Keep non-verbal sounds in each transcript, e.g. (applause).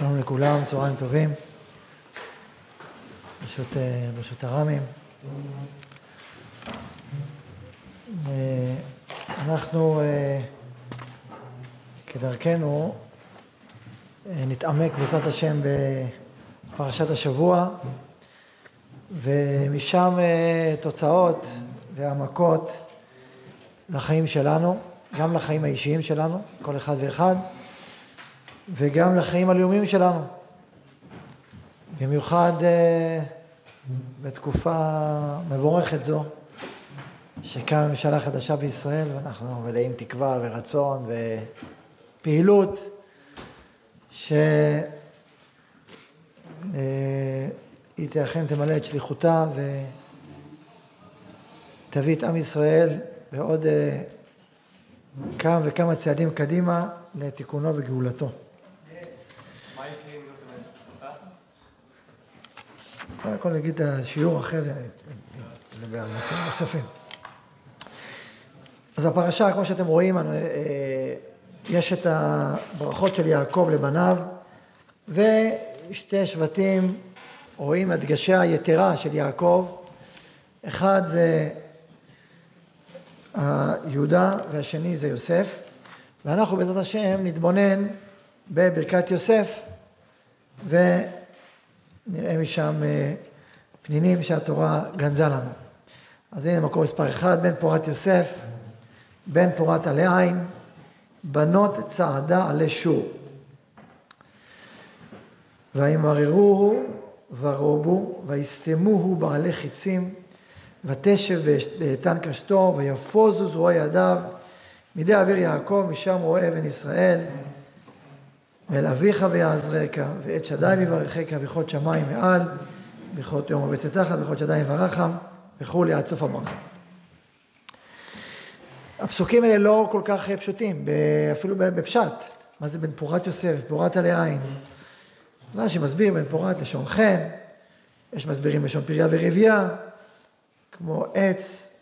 שלום לכולם, צהריים טובים. ברשות, ברשות הרמים. אנחנו כדרכנו נתעמק בעזרת השם בפרשת השבוע ומשם תוצאות והעמקות לחיים שלנו, גם לחיים האישיים שלנו, כל אחד ואחד. וגם לחיים הלאומיים שלנו. במיוחד בתקופה מבורכת זו, שקמה ממשלה חדשה בישראל, ואנחנו מלאים תקווה ורצון ופעילות, שהיא אכן תמלא את שליחותה ותביא את עם ישראל בעוד כמה וכמה צעדים קדימה לתיקונו וגאולתו. קודם נגיד את השיעור אחרי זה, נדבר על נושאים נוספים. אז בפרשה, כמו שאתם רואים, יש את הברכות של יעקב לבניו, ושתי שבטים רואים הדגשה היתרה של יעקב. אחד זה יהודה והשני זה יוסף, ואנחנו בעזרת השם נתבונן בברכת יוסף, ו... נראה משם פנינים שהתורה גנזה לנו. אז הנה מקור מספר אחד, בן פורת יוסף, בן פורת עלי עין, בנות צעדה עלי שור. וימררוהו ורובו, ויסתמוהו בעלי חיצים, ותשב באיתן קשתו, ויפוזו זרועי ידיו, מידי אוויר יעקב, משם רואה אבן ישראל. ואל אביך ויעזרך, ואת שדי ויברכך, ויכות שמיים מעל, ויכות יום ובצאת תחת, ויכות שדי יברכם, וכולי עד סוף הברכה. הפסוקים האלה לא כל כך פשוטים, אפילו בפשט. מה זה בן פורת יוסף, פורת עלי עין? אז רש"י מסביר בן פורת לשון חן, יש מסבירים לשון פריה ורבייה, כמו עץ,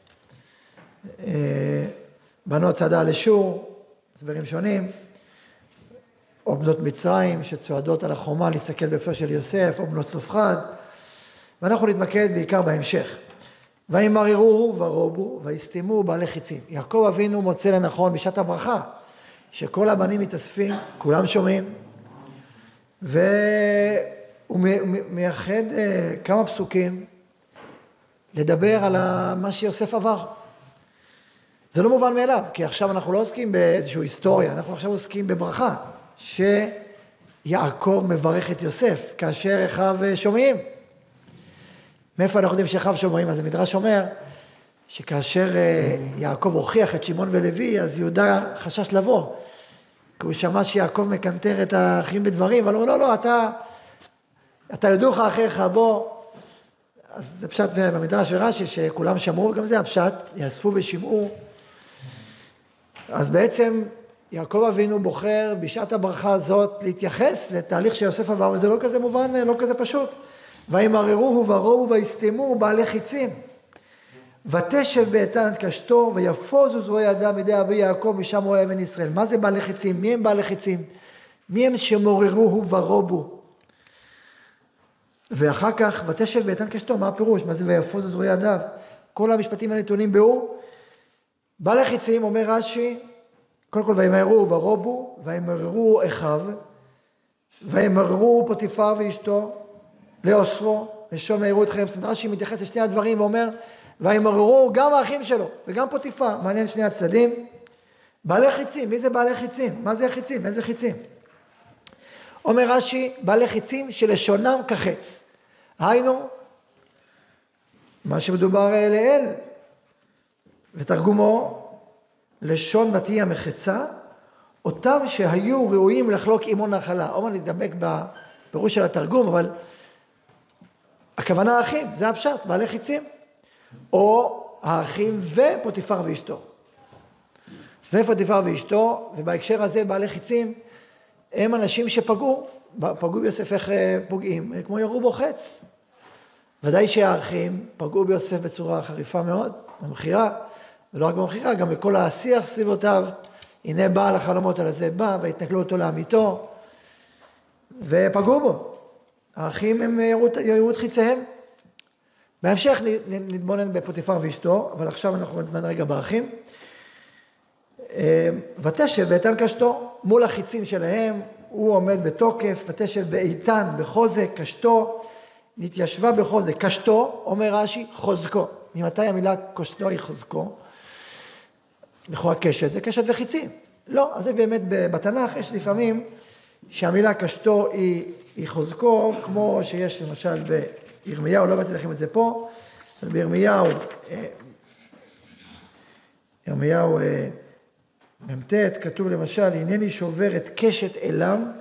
בנות צעדה לשור, הסברים שונים. או בנות מצרים שצועדות על החומה להסתכל בפה של יוסף, או בנות צלופחד, ואנחנו נתמקד בעיקר בהמשך. וימררו ורובו ויסתמו בעלי חיצים. יעקב אבינו מוצא לנכון בשעת הברכה, שכל הבנים מתאספים, כולם שומעים, והוא מייחד כמה פסוקים לדבר על מה שיוסף עבר. זה לא מובן מאליו, כי עכשיו אנחנו לא עוסקים באיזושהי היסטוריה, אנחנו עכשיו עוסקים בברכה. שיעקב מברך את יוסף, כאשר אחיו שומעים. מאיפה אנחנו יודעים שאחיו שומעים? אז המדרש אומר שכאשר יעקב הוכיח את שמעון ולוי, אז יהודה חשש לבוא. כי הוא שמע שיעקב מקנטר את האחים בדברים, אבל הוא אומר, לא, לא, אתה, אתה יודוך אחיך, בוא. אז זה פשט במדרש ורש"י, שכולם שמעו, גם זה הפשט, יאספו ושמעו. אז בעצם יעקב אבינו בוחר בשעת הברכה הזאת להתייחס לתהליך שיוסף עבר, וזה לא כזה מובן, לא כזה פשוט. וימררוהו ורובו ויסתמו בעלי חיצים. ותשב באיתן קשתו ויפוזו זרועי ידם מידי אבי יעקב משם רואה אבן ישראל. מה זה בעלי חיצים? מי הם בעלי חיצים? מי הם שמוררוהו ורובו? ואחר כך, ותשב באיתן קשתו, מה הפירוש? מה זה ויפוזו זרועי ידיו? כל המשפטים הנתונים באור. בעלי חיצים, אומר רש"י, קודם כל וימהרו ורובו, וימררו אחיו, וימררו פוטיפר ואשתו, לאוסרו, לשום מהרו את חייהם. זאת אומרת, רש"י מתייחס לשני הדברים ואומר, וימררו גם האחים שלו, וגם פוטיפר, מעניין שני הצדדים. בעלי חיצים, מי זה בעלי חיצים? מה זה החיצים? איזה חיצים? אומר רש"י, בעלי חיצים שלשונם כחץ. היינו, מה שמדובר לעיל, ותרגומו, לשון ותהי המחצה, אותם שהיו ראויים לחלוק עמו נחלה. עומר נדבק בפירוש של התרגום, אבל הכוונה האחים, זה הפשט, בעלי חיצים. או האחים ופוטיפר ואשתו. ופוטיפר ואשתו, ובהקשר הזה בעלי חיצים, הם אנשים שפגעו, פגעו ביוסף איך פוגעים, כמו ירו בו חץ. ודאי שהאחים פגעו ביוסף בצורה חריפה מאוד, במכירה. ולא רק במכירה, גם בכל השיח סביבותיו. הנה בעל החלומות על הזה בא, והתנכלו אותו לעמיתו. ופגעו בו. האחים הם יראו את חיציהם. בהמשך נתבונן בפוטיפר ואשתו, אבל עכשיו אנחנו נתבונן רגע באחים. אה, ותשב באיתן קשתו, מול החיצים שלהם, הוא עומד בתוקף, ותשב באיתן, בחוזק, קשתו, נתיישבה בחוזק. קשתו, אומר רש"י, חוזקו. ממתי המילה קשתו היא חוזקו? לכאורה קשת זה קשת וחיצים. לא, אז זה באמת בתנ"ך יש לפעמים שהמילה קשתו היא, היא חוזקו, כמו שיש למשל בירמיהו, לא הבאתי לכם את זה פה, אבל בירמיהו, אה, ירמיהו אה, מ"ט, כתוב למשל, הנני שובר את קשת אלם,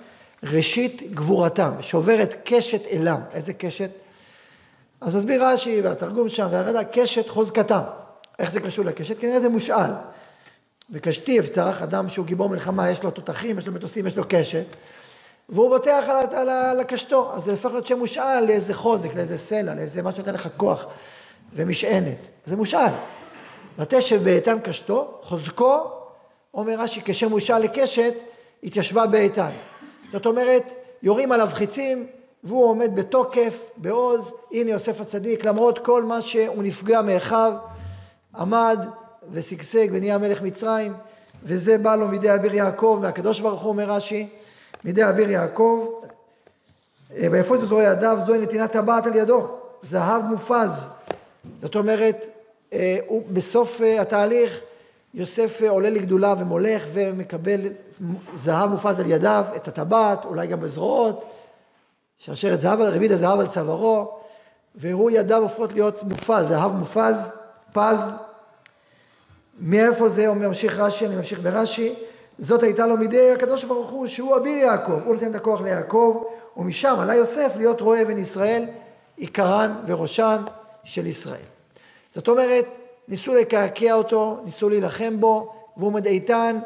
ראשית גבורתם. שובר את קשת אלם. איזה קשת? אז מסביר רש"י והתרגום שם והרדה, קשת חוזקתם. איך זה קשור לקשת? כנראה זה מושאל. וקשתי אבטח, אדם שהוא גיבור מלחמה, יש לו תותחים, יש לו מטוסים, יש לו קשת, והוא בוטח על, על, על הקשתו, אז זה הופך להיות שם מושאל לאיזה חוזק, לאיזה סלע, לאיזה מה שנותן לך כוח ומשענת. זה מושאל. ותשב באיתן קשתו, חוזקו, אומר רש"י, כשם מושאל לקשת, התיישבה באיתן. זאת אומרת, יורים עליו חיצים, והוא עומד בתוקף, בעוז, הנה יוסף הצדיק, למרות כל מה שהוא נפגע מאחיו, עמד ושגשג ונהיה מלך מצרים, וזה בא לו מידי אביר יעקב, מהקדוש ברוך הוא אומר רש"י, מידי אביר יעקב, אה, ויפוץ זרועי ידיו, זוהי נתינת טבעת על ידו, זהב מופז. זאת אומרת, אה, הוא בסוף אה, התהליך, יוסף עולה לגדולה ומולך ומקבל זהב מופז על ידיו, את הטבעת, אולי גם בזרועות, שרשרת זהב, רביד הזהב על צווארו, והראו ידיו הופכות להיות מופז, זהב מופז, פז, מאיפה זה, אומר, ממשיך רש"י, אני ממשיך ברש"י, זאת הייתה לו מידי הקדוש ברוך הוא, שהוא אביר יעקב, הוא נותן את הכוח ליעקב, ומשם עלה יוסף להיות רועה אבן ישראל, עיקרן וראשן של ישראל. זאת אומרת, ניסו לקעקע אותו, ניסו להילחם בו, והוא עומד איתן,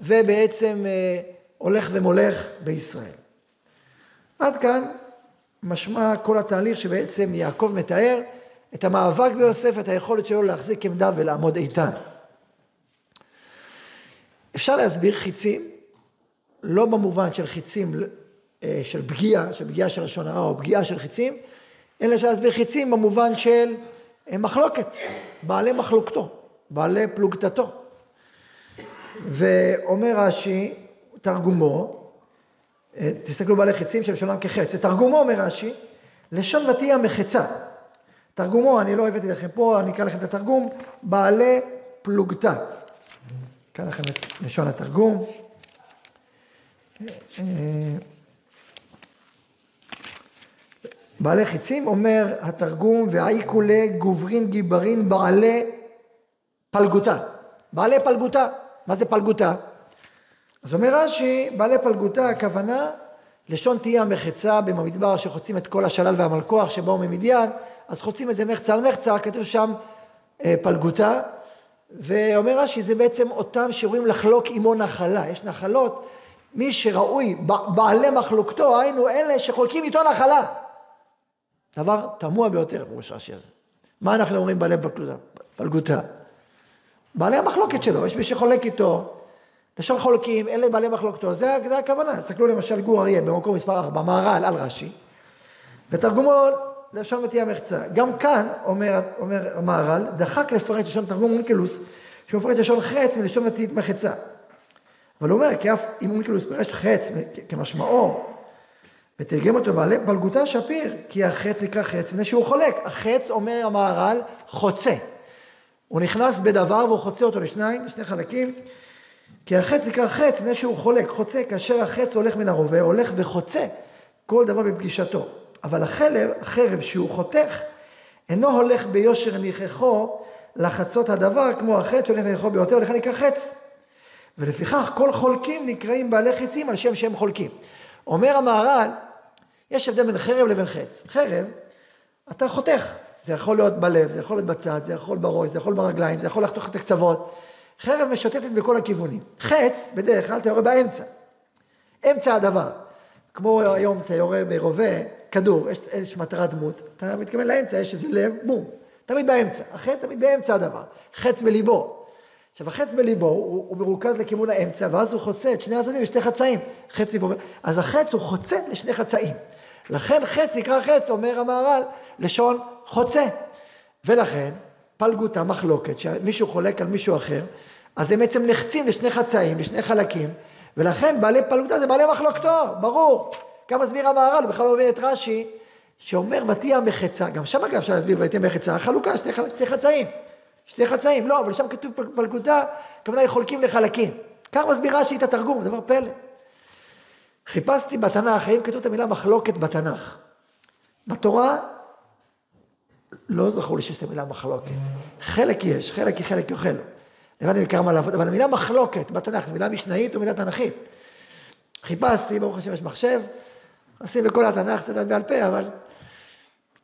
ובעצם אה, הולך ומולך בישראל. עד כאן משמע כל התהליך שבעצם יעקב מתאר את המאבק ביוסף, את היכולת שלו להחזיק עמדה ולעמוד איתן. אפשר להסביר חיצים, לא במובן של חיצים אה, של פגיעה, של פגיעה של לשון הרע או פגיעה של חיצים, אלא אפשר להסביר חיצים במובן של אה, מחלוקת, בעלי מחלוקתו, בעלי פלוגתתו. ואומר רש"י, תרגומו, אה, תסתכלו בעלי חיצים של לשונם כחץ, תרגומו אומר רש"י, לשון ותהיה מחצה. תרגומו, אני לא הבאתי לכם פה, אני אקרא לכם את התרגום, בעלי פלוגתה. אקרא לכם את לשון התרגום. בעלי חיצים אומר התרגום, והאיקולי גוברין גיברין בעלי פלגותה. בעלי פלגותה. מה זה פלגותה? אז אומר רש"י, בעלי פלגותה, הכוונה, לשון תהיה המחצה במדבר שחוצים את כל השלל והמלכוח שבאו ממדיין, אז חוצים את זה מחצה על מחצה, כתוב שם אה, פלגותה, ואומר רש"י, זה בעצם אותם שרואים לחלוק עמו נחלה. יש נחלות, מי שראוי, בעלי מחלוקתו, היינו אלה שחולקים איתו נחלה. דבר תמוה ביותר, ראש רש"י הזה. מה אנחנו אומרים בעלי פלגותה? בעלי המחלוקת שלו, יש מי שחולק איתו, לשון חולקים, אלה בעלי מחלוקתו, זה, זה הכוונה. תסתכלו למשל גור אריה במקום מספר 4, מהר"ל על רש"י, ותרגומו לשון ותהיה מחצה. גם כאן, אומר, אומר המהר"ל, דחק לפרש לשון תרגום אונקלוס, שהוא מפרש לשון חץ מלשון ותהיה מחצה. אבל הוא אומר, כי אף אם אונקלוס פירש חץ כמשמעו, ותרגם אותו בעלי פלגותה שפיר, כי החץ נקרא חץ, מפני שהוא חולק. החץ, אומר המהר"ל, חוצה. הוא נכנס בדבר והוא חוצה אותו לשניים, לשני חלקים. כי החץ נקרא חץ, מפני שהוא חולק, חוצה, כאשר החץ הולך מן הרובה, הולך וחוצה כל דבר בפגישתו. אבל החלב, החרב שהוא חותך, אינו הולך ביושר ניחכו לחצות הדבר, כמו החץ שהולך ניחכו ביותר, ולכן נקרא חץ. ולפיכך כל חולקים נקראים בעלי חצים על שם שהם חולקים. אומר המהר"ל, יש הבדל בין חרב לבין חץ. חרב, אתה חותך. זה יכול להיות בלב, זה יכול להיות בצד, זה יכול בראש, זה יכול ברגליים, זה יכול לחתוך את הקצוות. חרב משוטטת בכל הכיוונים. חץ, בדרך כלל אתה יורה באמצע. אמצע הדבר. כמו היום אתה יורה ברובה, כדור, יש איזושהי מטרת דמות, אתה מתכוון לאמצע, יש איזה לב, בום. תמיד באמצע. החץ תמיד באמצע הדבר. חץ בליבו. עכשיו החץ בליבו הוא, הוא מרוכז לכיוון האמצע, ואז הוא חוצה את שני הצדדים לשני חצאים. חץ מפה, אז החץ הוא חוצה לשני חצאים. לכן חץ נקרא חץ, אומר המהר"ל, לשון חוצה. ולכן פלגותה מחלוקת, שמישהו חולק על מישהו אחר, אז הם בעצם נחצים לשני חצאים, לשני חלקים, ולכן בעלי פלגותה זה בעלי מחלוקתו, ברור. גם מסביר המהר"ל, הוא בכלל לא מבין את רש"י, שאומר ותהיה מחצה, גם שם אגב אפשר להסביר ותהיה מחצה, חלוקה, שני, שני חצאים. שני חצאים, לא, אבל שם כתוב פלגותה, הכוונה היא חולקים לחלקים. כך מסביר רש"י את התרגום, דבר פלא. חיפשתי בתנ"ך, האם כתוב את המילה מחלוקת בתנ"ך. בתורה לא זכור לי שיש את המילה מחלוקת. חלק יש, חלק היא חלק יאכל. למדתי מכמה לעבוד, אבל המילה מחלוקת בתנ"ך, זו מילה משנאית או מילה תנ"כית. חיפשתי, ברוך השם יש מחשב, נכנסים בכל התנ"ך, זה בעל פה, אבל...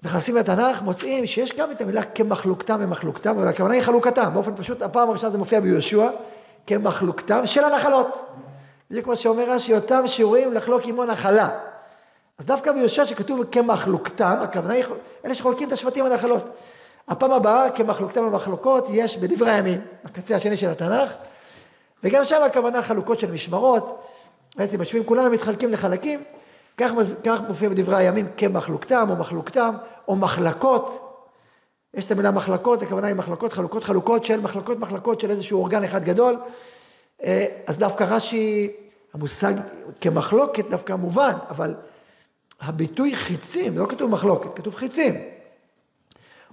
נכנסים לתנ"ך, מוצאים שיש גם את המילה כמחלוקתם ומחלוקתם, אבל הכוונה היא חלוקתם, באופן פשוט, הפעם הראשונה זה מופיע ביהושע, כמחלוקתם של הנחלות. זה כמו שאומר רש"י, אותם שיעורים לחלוק עמו נחלה. אז דווקא ביהושע שכתוב כמחלוקתם, הכוונה היא, אלה שחולקים את השבטים הנחלות. הפעם הבאה, כמחלוקתם ומחלוקות, יש בדברי הימים, בקצה השני של התנ"ך, וגם שם הכוונה חלוקות של משמרות, בעצם יושבים כולם ומתחלקים לחלקים, כך, כך מופיע בדברי הימים כמחלוקתם או מחלוקתם, או מחלקות, יש את המילה מחלקות, הכוונה היא מחלקות, חלוקות, חלוקות של מחלקות, מחלקות של איזשהו אורגן אחד גדול, אה, אז דווקא רש"י, המושג כמחלוקת דווקא מובן, אבל הביטוי חיצים, לא כתוב מחלוקת, כתוב חיצים.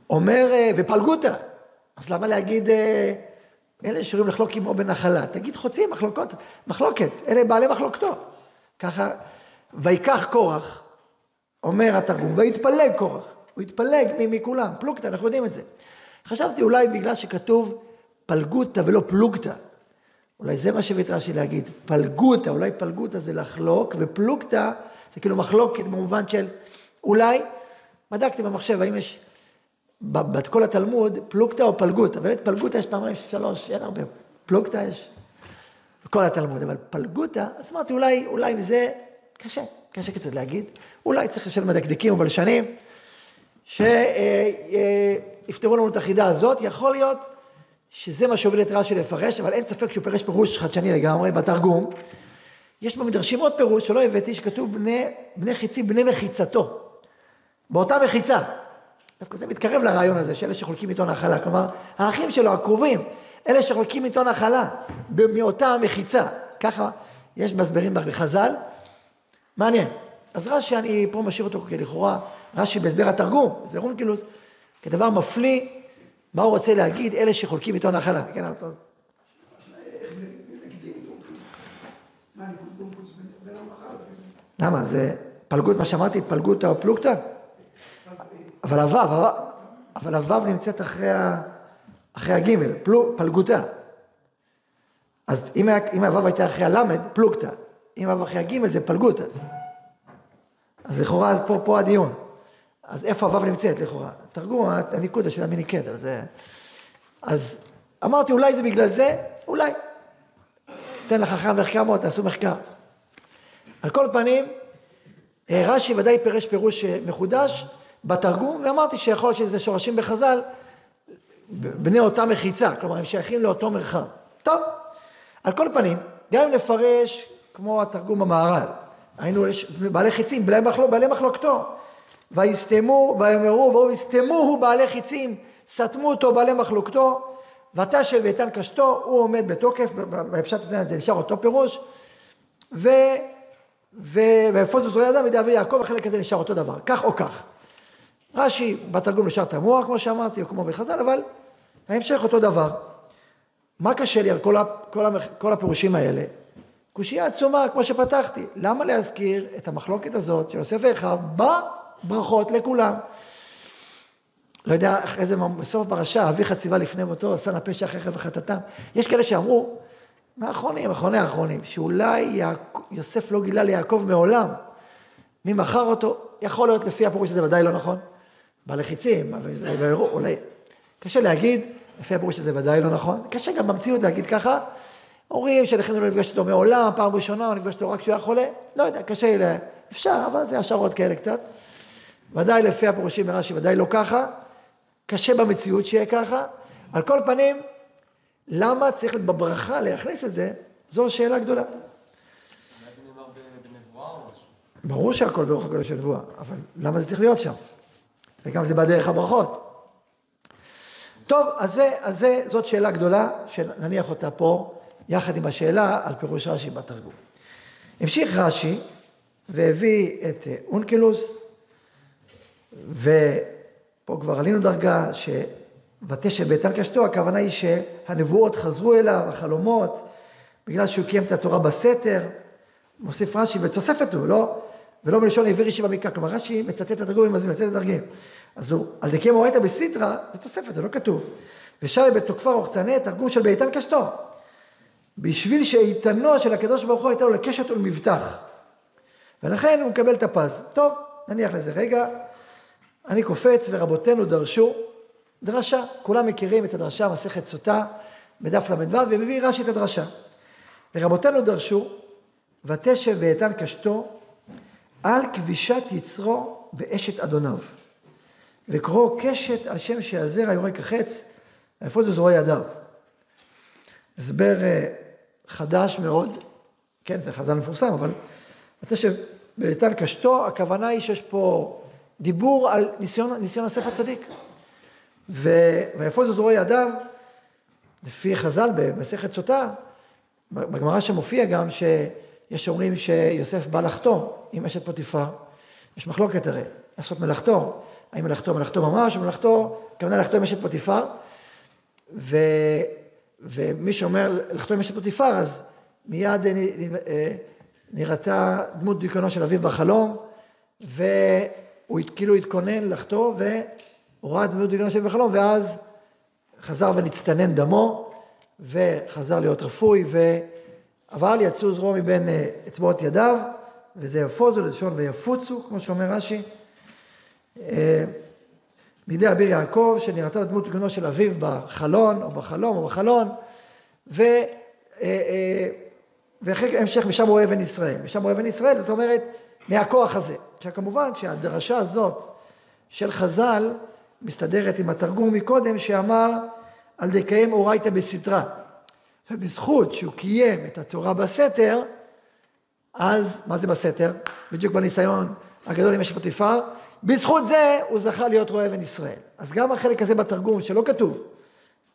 אומר, אה, ופלגותא, אז למה להגיד, אה, אלה שירים לחלוק עמו בנחלה? תגיד חוצים, מחלוקות, מחלוקת, אלה בעלי מחלוקתו. ככה, ויקח קורח, אומר התרגום, ויתפלג קורח, הוא התפלג מכולם, פלוגתא, אנחנו יודעים את זה. חשבתי אולי בגלל שכתוב פלגותא ולא פלוגתא, אולי זה מה שהביא את רש"י להגיד, פלגותא, אולי פלגותא זה לחלוק, ופלוגתא זה כאילו מחלוקת במובן של אולי, בדקתי במחשב האם יש בכל התלמוד פלוגתא או פלגותא, באמת פלגותא יש פעמיים שלוש, אין הרבה, פלוגתא יש בכל התלמוד, אבל פלגותא, אז אמרתי אולי, אולי זה קשה, קשה קצת להגיד, אולי צריך לשאול מדקדקים או בלשנים, שיפתרו לנו את החידה הזאת, יכול להיות שזה מה שהוביל את רש"י לפרש, אבל אין ספק שהוא פירש פירוש חדשני לגמרי בתרגום. יש במדרשים עוד פירוש שלא הבאתי, שכתוב בני, בני חיצים, בני מחיצתו. באותה מחיצה. דווקא זה מתקרב לרעיון הזה, שאלה שחולקים איתו נחלה. כלומר, האחים שלו, הקרובים, אלה שחולקים איתו נחלה, מאותה המחיצה. ככה יש מסברים בחז"ל. מעניין. אז רש"י, אני פה משאיר אותו כלכאורה, רש"י בהסבר התרגום, זה רונקילוס, כדבר מפליא, מה הוא רוצה להגיד, אלה שחולקים איתו נחלה. כן, הרצון. למה? זה פלגות, מה שאמרתי, פלגותא או פלוגתא? אבל הוו, אבל הוו נמצאת אחרי, הגימל, פלגותא. אז אם, אם הוו הייתה אחרי הלמד, פלוגתא. אם הוו אחרי הגימל זה פלגותא. אז לכאורה, אז פה, פה הדיון. אז איפה הוו נמצאת לכאורה? תרגום, הניקודה של המיניקד, אבל זה... אז אמרתי, אולי זה בגלל זה, אולי. תן לחכם מחקר תעשו מחקר. על כל פנים, אה, רש"י ודאי פירש פירוש אה, מחודש בתרגום, ואמרתי שיכול להיות שזה שורשים בחז"ל, בני אותה מחיצה, כלומר הם שייכים לאותו מרחב. טוב, על כל פנים, גם אם נפרש כמו התרגום המהר"ל, היינו בעלי חיצים, בעלי, מחלוק, בעלי מחלוקתו, ויסתמו, ויאמרו, ויסתמו בעלי חיצים, סתמו אותו בעלי מחלוקתו, ותשב ואיתן קשתו, הוא עומד בתוקף, בפשט הזה זה נשאר אותו פירוש, ו... ויפוץ זרועי אדם בידי אבי יעקב, החלק הזה נשאר אותו דבר, כך או כך. רש"י בתרגום נשאר תמוה, כמו שאמרתי, או כמו בחז"ל, אבל ההמשך אותו דבר. מה קשה לי על כל, כל, כל הפירושים האלה? קושייה עצומה, כמו שפתחתי. למה להזכיר את המחלוקת הזאת של יוסף ואחיו בברכות לכולם? לא יודע, אחרי זה בסוף פרשה, אביך ציווה לפני מותו, עשה לה פשע אחרי וחטאתם. יש כאלה שאמרו, מהאחרונים, אחרוני האחרונים, שאולי יעק... יוסף לא גילה ליעקב מעולם. מי מכר אותו? יכול להיות לפי הפירוש הזה ודאי לא נכון. בלחיצים, אולי... קשה להגיד, לפי הפירוש הזה ודאי לא נכון. קשה גם במציאות להגיד ככה. אומרים שלכן לא נפגש איתו מעולם, פעם ראשונה, הוא נפגש איתו רק כשהוא היה חולה. לא יודע, קשה לי, אפשר, אבל זה השערות כאלה קצת. ודאי לפי הפירושים מרש"י, ודאי לא ככה. קשה במציאות שיהיה ככה. על כל פנים, למה צריך בברכה להכניס את זה, זו השאלה גדולה. ברור שהכל ברוך הקודש של נבואה, אבל למה זה צריך להיות שם? וגם זה בדרך הברכות. טוב, אז, זה, אז זה, זאת שאלה גדולה, שנניח אותה פה, יחד עם השאלה על פירוש רש"י בתרגום. המשיך רש"י והביא את אונקלוס, ופה כבר עלינו דרגה, ותשב באיתן קשתו, הכוונה היא שהנבואות חזרו אליו, החלומות, בגלל שהוא קיים את התורה בסתר, מוסיף רש"י, ותוספת הוא, לא? ולא מלשון העביר אישי במקרא, כלומר רש"י מצטט את התרגום, מצטט את התרגים. אז הוא, על דקי מורייתא בסיטרא, זה תוספת, זה לא כתוב. ושבי בתוקפה רוחצני, תרגום של באיתן קשתו. בשביל שאיתנו של הקדוש ברוך הוא הייתה לו לקשת ולמבטח. ולכן הוא מקבל את הפז. טוב, נניח לזה רגע. אני קופץ ורבותינו דרשו דרשה. כולם מכירים את הדרשה, מסכת סוטה, בדף ל"ו, ומביא רש"י את הדרשה. ורבותינו דרשו, ותשב באיתן קשתו על כבישת יצרו באשת אדוניו. וקרוא קשת על שם שהזרע יורק החץ, איפה זה זרוע ידיו. הסבר אה, חדש מאוד, כן, זה חז"ל מפורסם, אבל ותשב באיתן קשתו, הכוונה היא שיש פה דיבור על ניסיון, ניסיון יוסף הצדיק. ויפול זו זרוע ידיו, לפי חז"ל במסכת סוטה, בגמרא שמופיע גם שיש אומרים שיוסף בא לחתום עם אשת פוטיפר. יש מחלוקת הרי, לעשות מלאכתו, האם מלאכתו מלאכתו ממש, או מלאכתו, הכוונה לחתום עם אשת פוטיפר. ו, ומי שאומר לחתום עם אשת פוטיפר, אז מיד אה, נראתה דמות דיוקנו של אביו בחלום, והוא כאילו התכונן לחתום, הוא ראה דמות דיוקנו של אביו בחלום, ואז חזר ונצטנן דמו, וחזר להיות רפוי, אבל יצאו זרוע מבין אה, אצבעות ידיו, וזה יפוזו ללשון ויפוצו, כמו שאומר רש"י. אה, מידי אביר יעקב, שנראתה לדמות דיוקנו של אביו בחלון, או בחלום, או בחלון, ו... אה, ואחרי המשך משם הוא אבן ישראל. משם הוא אבן ישראל, זאת אומרת, מהכוח הזה. עכשיו כמובן שהדרשה הזאת של חז"ל מסתדרת עם התרגום מקודם שאמר על דקיים אורייתא בסתרה. ובזכות שהוא קיים את התורה בסתר, אז, מה זה בסתר? בדיוק בניסיון הגדול עם אשת פוטיפר, בזכות זה הוא זכה להיות רואה אבן ישראל. אז גם החלק הזה בתרגום שלא כתוב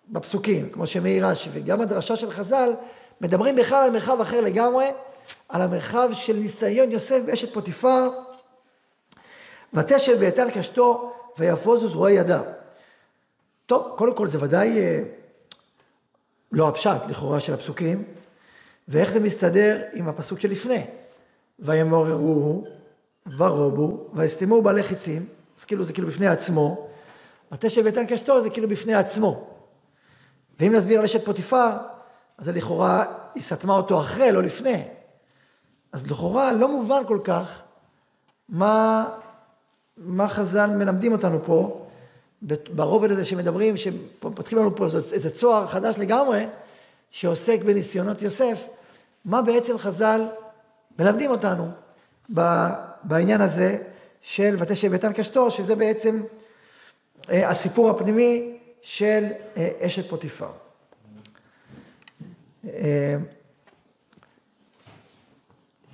בפסוקים, כמו שמעיר רש"י, וגם הדרשה של חז"ל, מדברים בכלל על מרחב אחר לגמרי, על המרחב של ניסיון יוסף באשת פוטיפר, ותשב באיתן קשתו ויפוזו זרועי ידיו. טוב, קודם כל זה ודאי אה, לא הפשט לכאורה של הפסוקים, ואיך זה מסתדר עם הפסוק שלפני. וימוררו ורובו ויסתמו בעלי חיצים, אז כאילו זה כאילו בפני עצמו, ותשב איתן קשתו זה כאילו בפני עצמו. ואם נסביר על אשת פוטיפר, אז לכאורה היא סתמה אותו אחרי, לא לפני. אז לכאורה לא מובן כל כך מה, מה חז"ל מלמדים אותנו פה, ברובד הזה שמדברים, שפותחים לנו פה איזה צוהר חדש לגמרי, שעוסק בניסיונות יוסף, מה בעצם חז"ל מלמדים אותנו בעניין הזה של ותשב ביתן קשתו, שזה בעצם אה, הסיפור הפנימי של אה, אשת פוטיפר. אה,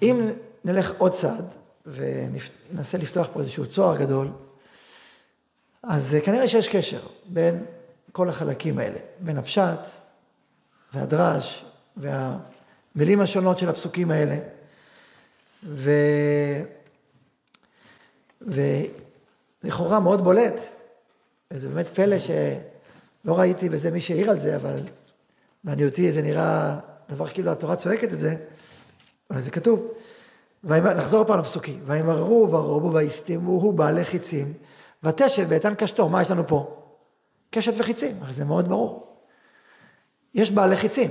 אם נלך עוד צעד וננסה לפתוח פה איזשהו צוהר גדול, אז כנראה שיש קשר בין כל החלקים האלה, בין הפשט והדרש והמילים השונות של הפסוקים האלה. ו... ולכאורה מאוד בולט, וזה באמת פלא שלא ראיתי בזה מי שהעיר על זה, אבל לעניותי זה נראה דבר כאילו התורה צועקת את זה, אבל זה כתוב. נחזור פעם לפסוקים. וימררו ורובו ויסתמו בעלי חיצים, ותשב באיתן קשתו. מה יש לנו פה? קשת וחיצים, הרי זה מאוד ברור. יש בעלי חיצים.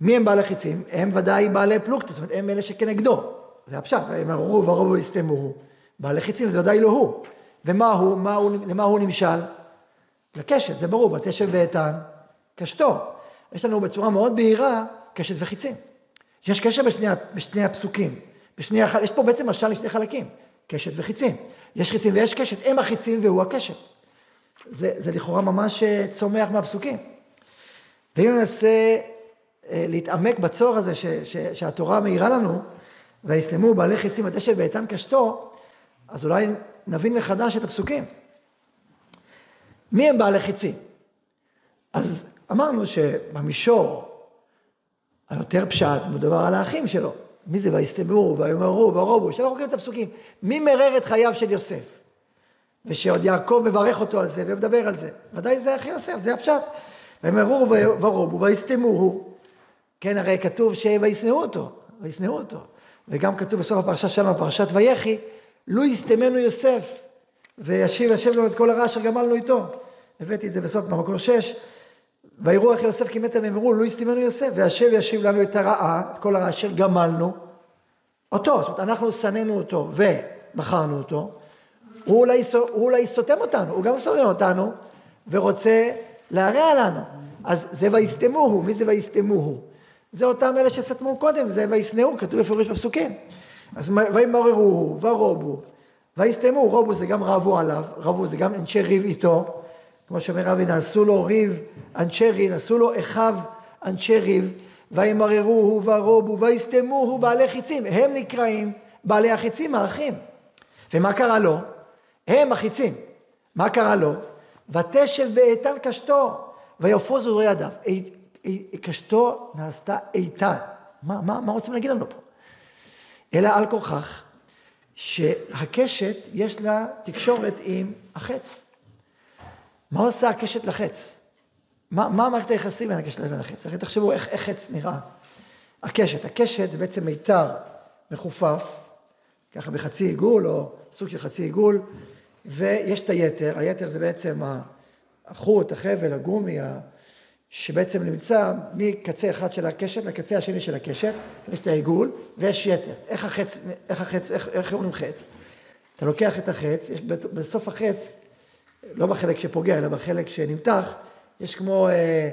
מי הם בעלי חיצים? הם ודאי בעלי פלוגתא, זאת אומרת, הם אלה שכנגדו. זה הפשט, וימררו ורובו ויסתמו. בעלי חיצים זה ודאי לא הוא. ומה הוא, מה הוא, למה הוא נמשל? לקשת, זה ברור, ותשב באיתן קשתו. יש לנו בצורה מאוד בהירה קשת וחיצים. יש קשר בשני, בשני הפסוקים. בשני, יש פה בעצם משל לשני חלקים, קשת וחיצים. יש חיצים ויש קשת, הם החיצים והוא הקשת. זה, זה לכאורה ממש אה, צומח מהפסוקים. ואם ננסה אה, להתעמק בצוהר הזה ש, ש, שהתורה מאירה לנו, ויסתמו בעלי חיצים הדשא באיתן קשתו, אז אולי נבין מחדש את הפסוקים. מי הם בעלי חיצים? אז אמרנו שבמישור היותר פשט מדובר על האחים שלו. מי זה ויסתמו ויאמרו ורובו, שאנחנו קוראים את הפסוקים. מי מרר את חייו של יוסף? ושעוד יעקב מברך אותו על זה ומדבר על זה. ודאי זה אחי יוסף, זה הפשט. ויאמרו ורובו ויסתמו כן, הרי כתוב שוישנאו אותו, וישנאו אותו. וגם כתוב בסוף הפרשה שלנו, פרשת ויחי, לו יסתמנו יוסף, וישיב השם לנו את כל הרע אשר גמלנו איתו. הבאתי את זה בסוף במקור שש. ויראו איך יוסף כי מתה והם אמרו, לו יסתמנו יוסף, והשם ישיב לנו את הרעה, את כל הרע אשר גמלנו אותו. זאת אומרת, אנחנו שנאנו אותו ומכרנו אותו. הוא אולי, הוא אולי סותם אותנו, הוא גם סותם אותנו, ורוצה להרע לנו. אז זה ויסתמוהו, מי זה ויסתמוהו? זה אותם אלה שסתמו קודם, זה וישנאו, כתוב בפירוש בפסוקים. אז וימררו, ורובו, ויסתמו, רובו זה גם רבו עליו, רבו זה גם אנשי ריב איתו, כמו שאומר רבי, נעשו לו ריב, אנשי ריב, נעשו לו אחיו אנשי ריב, וימררוהו ורובו, ויסתמוהו בעלי חיצים, הם נקראים בעלי החיצים, האחים. ומה קרה לו? הם החיצים. מה קרה לו? ותשב באיתן קשתו, ויפוזו ידיו. קשתו נעשתה איתן. מה, מה, מה רוצים להגיד לנו פה? אלא על כורכך שהקשת יש לה תקשורת עם החץ. מה עושה הקשת לחץ? מה, מה מערכת היחסים בין הקשת לבין החץ? הרי תחשבו איך, איך חץ נראה. הקשת, הקשת זה בעצם מיתר מחופף, ככה בחצי עיגול או סוג של חצי עיגול, ויש את היתר, היתר זה בעצם החוט, החבל, הגומי, שבעצם נמצא מקצה אחד של הקשת לקצה השני של הקשת, יש את העיגול ויש יתר. איך החץ, איך החץ, איך, אומרים חץ? אתה לוקח את החץ, יש בסוף החץ, לא בחלק שפוגע, אלא בחלק שנמתח, יש כמו אה,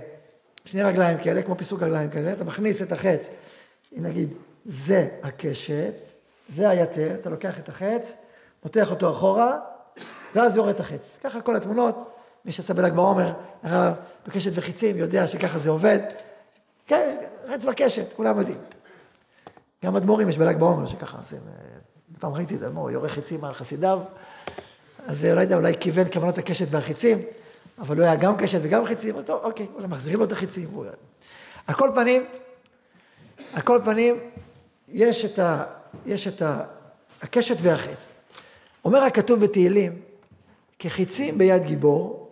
שני רגליים כאלה, כמו פיסוק רגליים כזה, אתה מכניס את החץ, נגיד, זה הקשת, זה היתר, אתה לוקח את החץ, מותח אותו אחורה, ואז יורד את החץ. ככה כל התמונות, מי שעשה בל"ג בעומר, הרב בקשת וחיצים, יודע שככה זה עובד. כן, רץ בקשת, כולם יודעים. גם אדמו"רים יש בל"ג בעומר שככה עושים. פעם ראיתי את זה, אדמו"ר יורה חיצים על חסידיו, אז אולי יודע, אולי כיוון כוונות הקשת והחיצים, אבל לא היה גם קשת וגם חיצים, אז טוב, אוקיי, אולי מחזירים לו את החיצים. על כל פנים, על כל פנים, יש את, ה, יש את ה, הקשת והחץ. אומר הכתוב בתהילים, כחיצים ביד גיבור,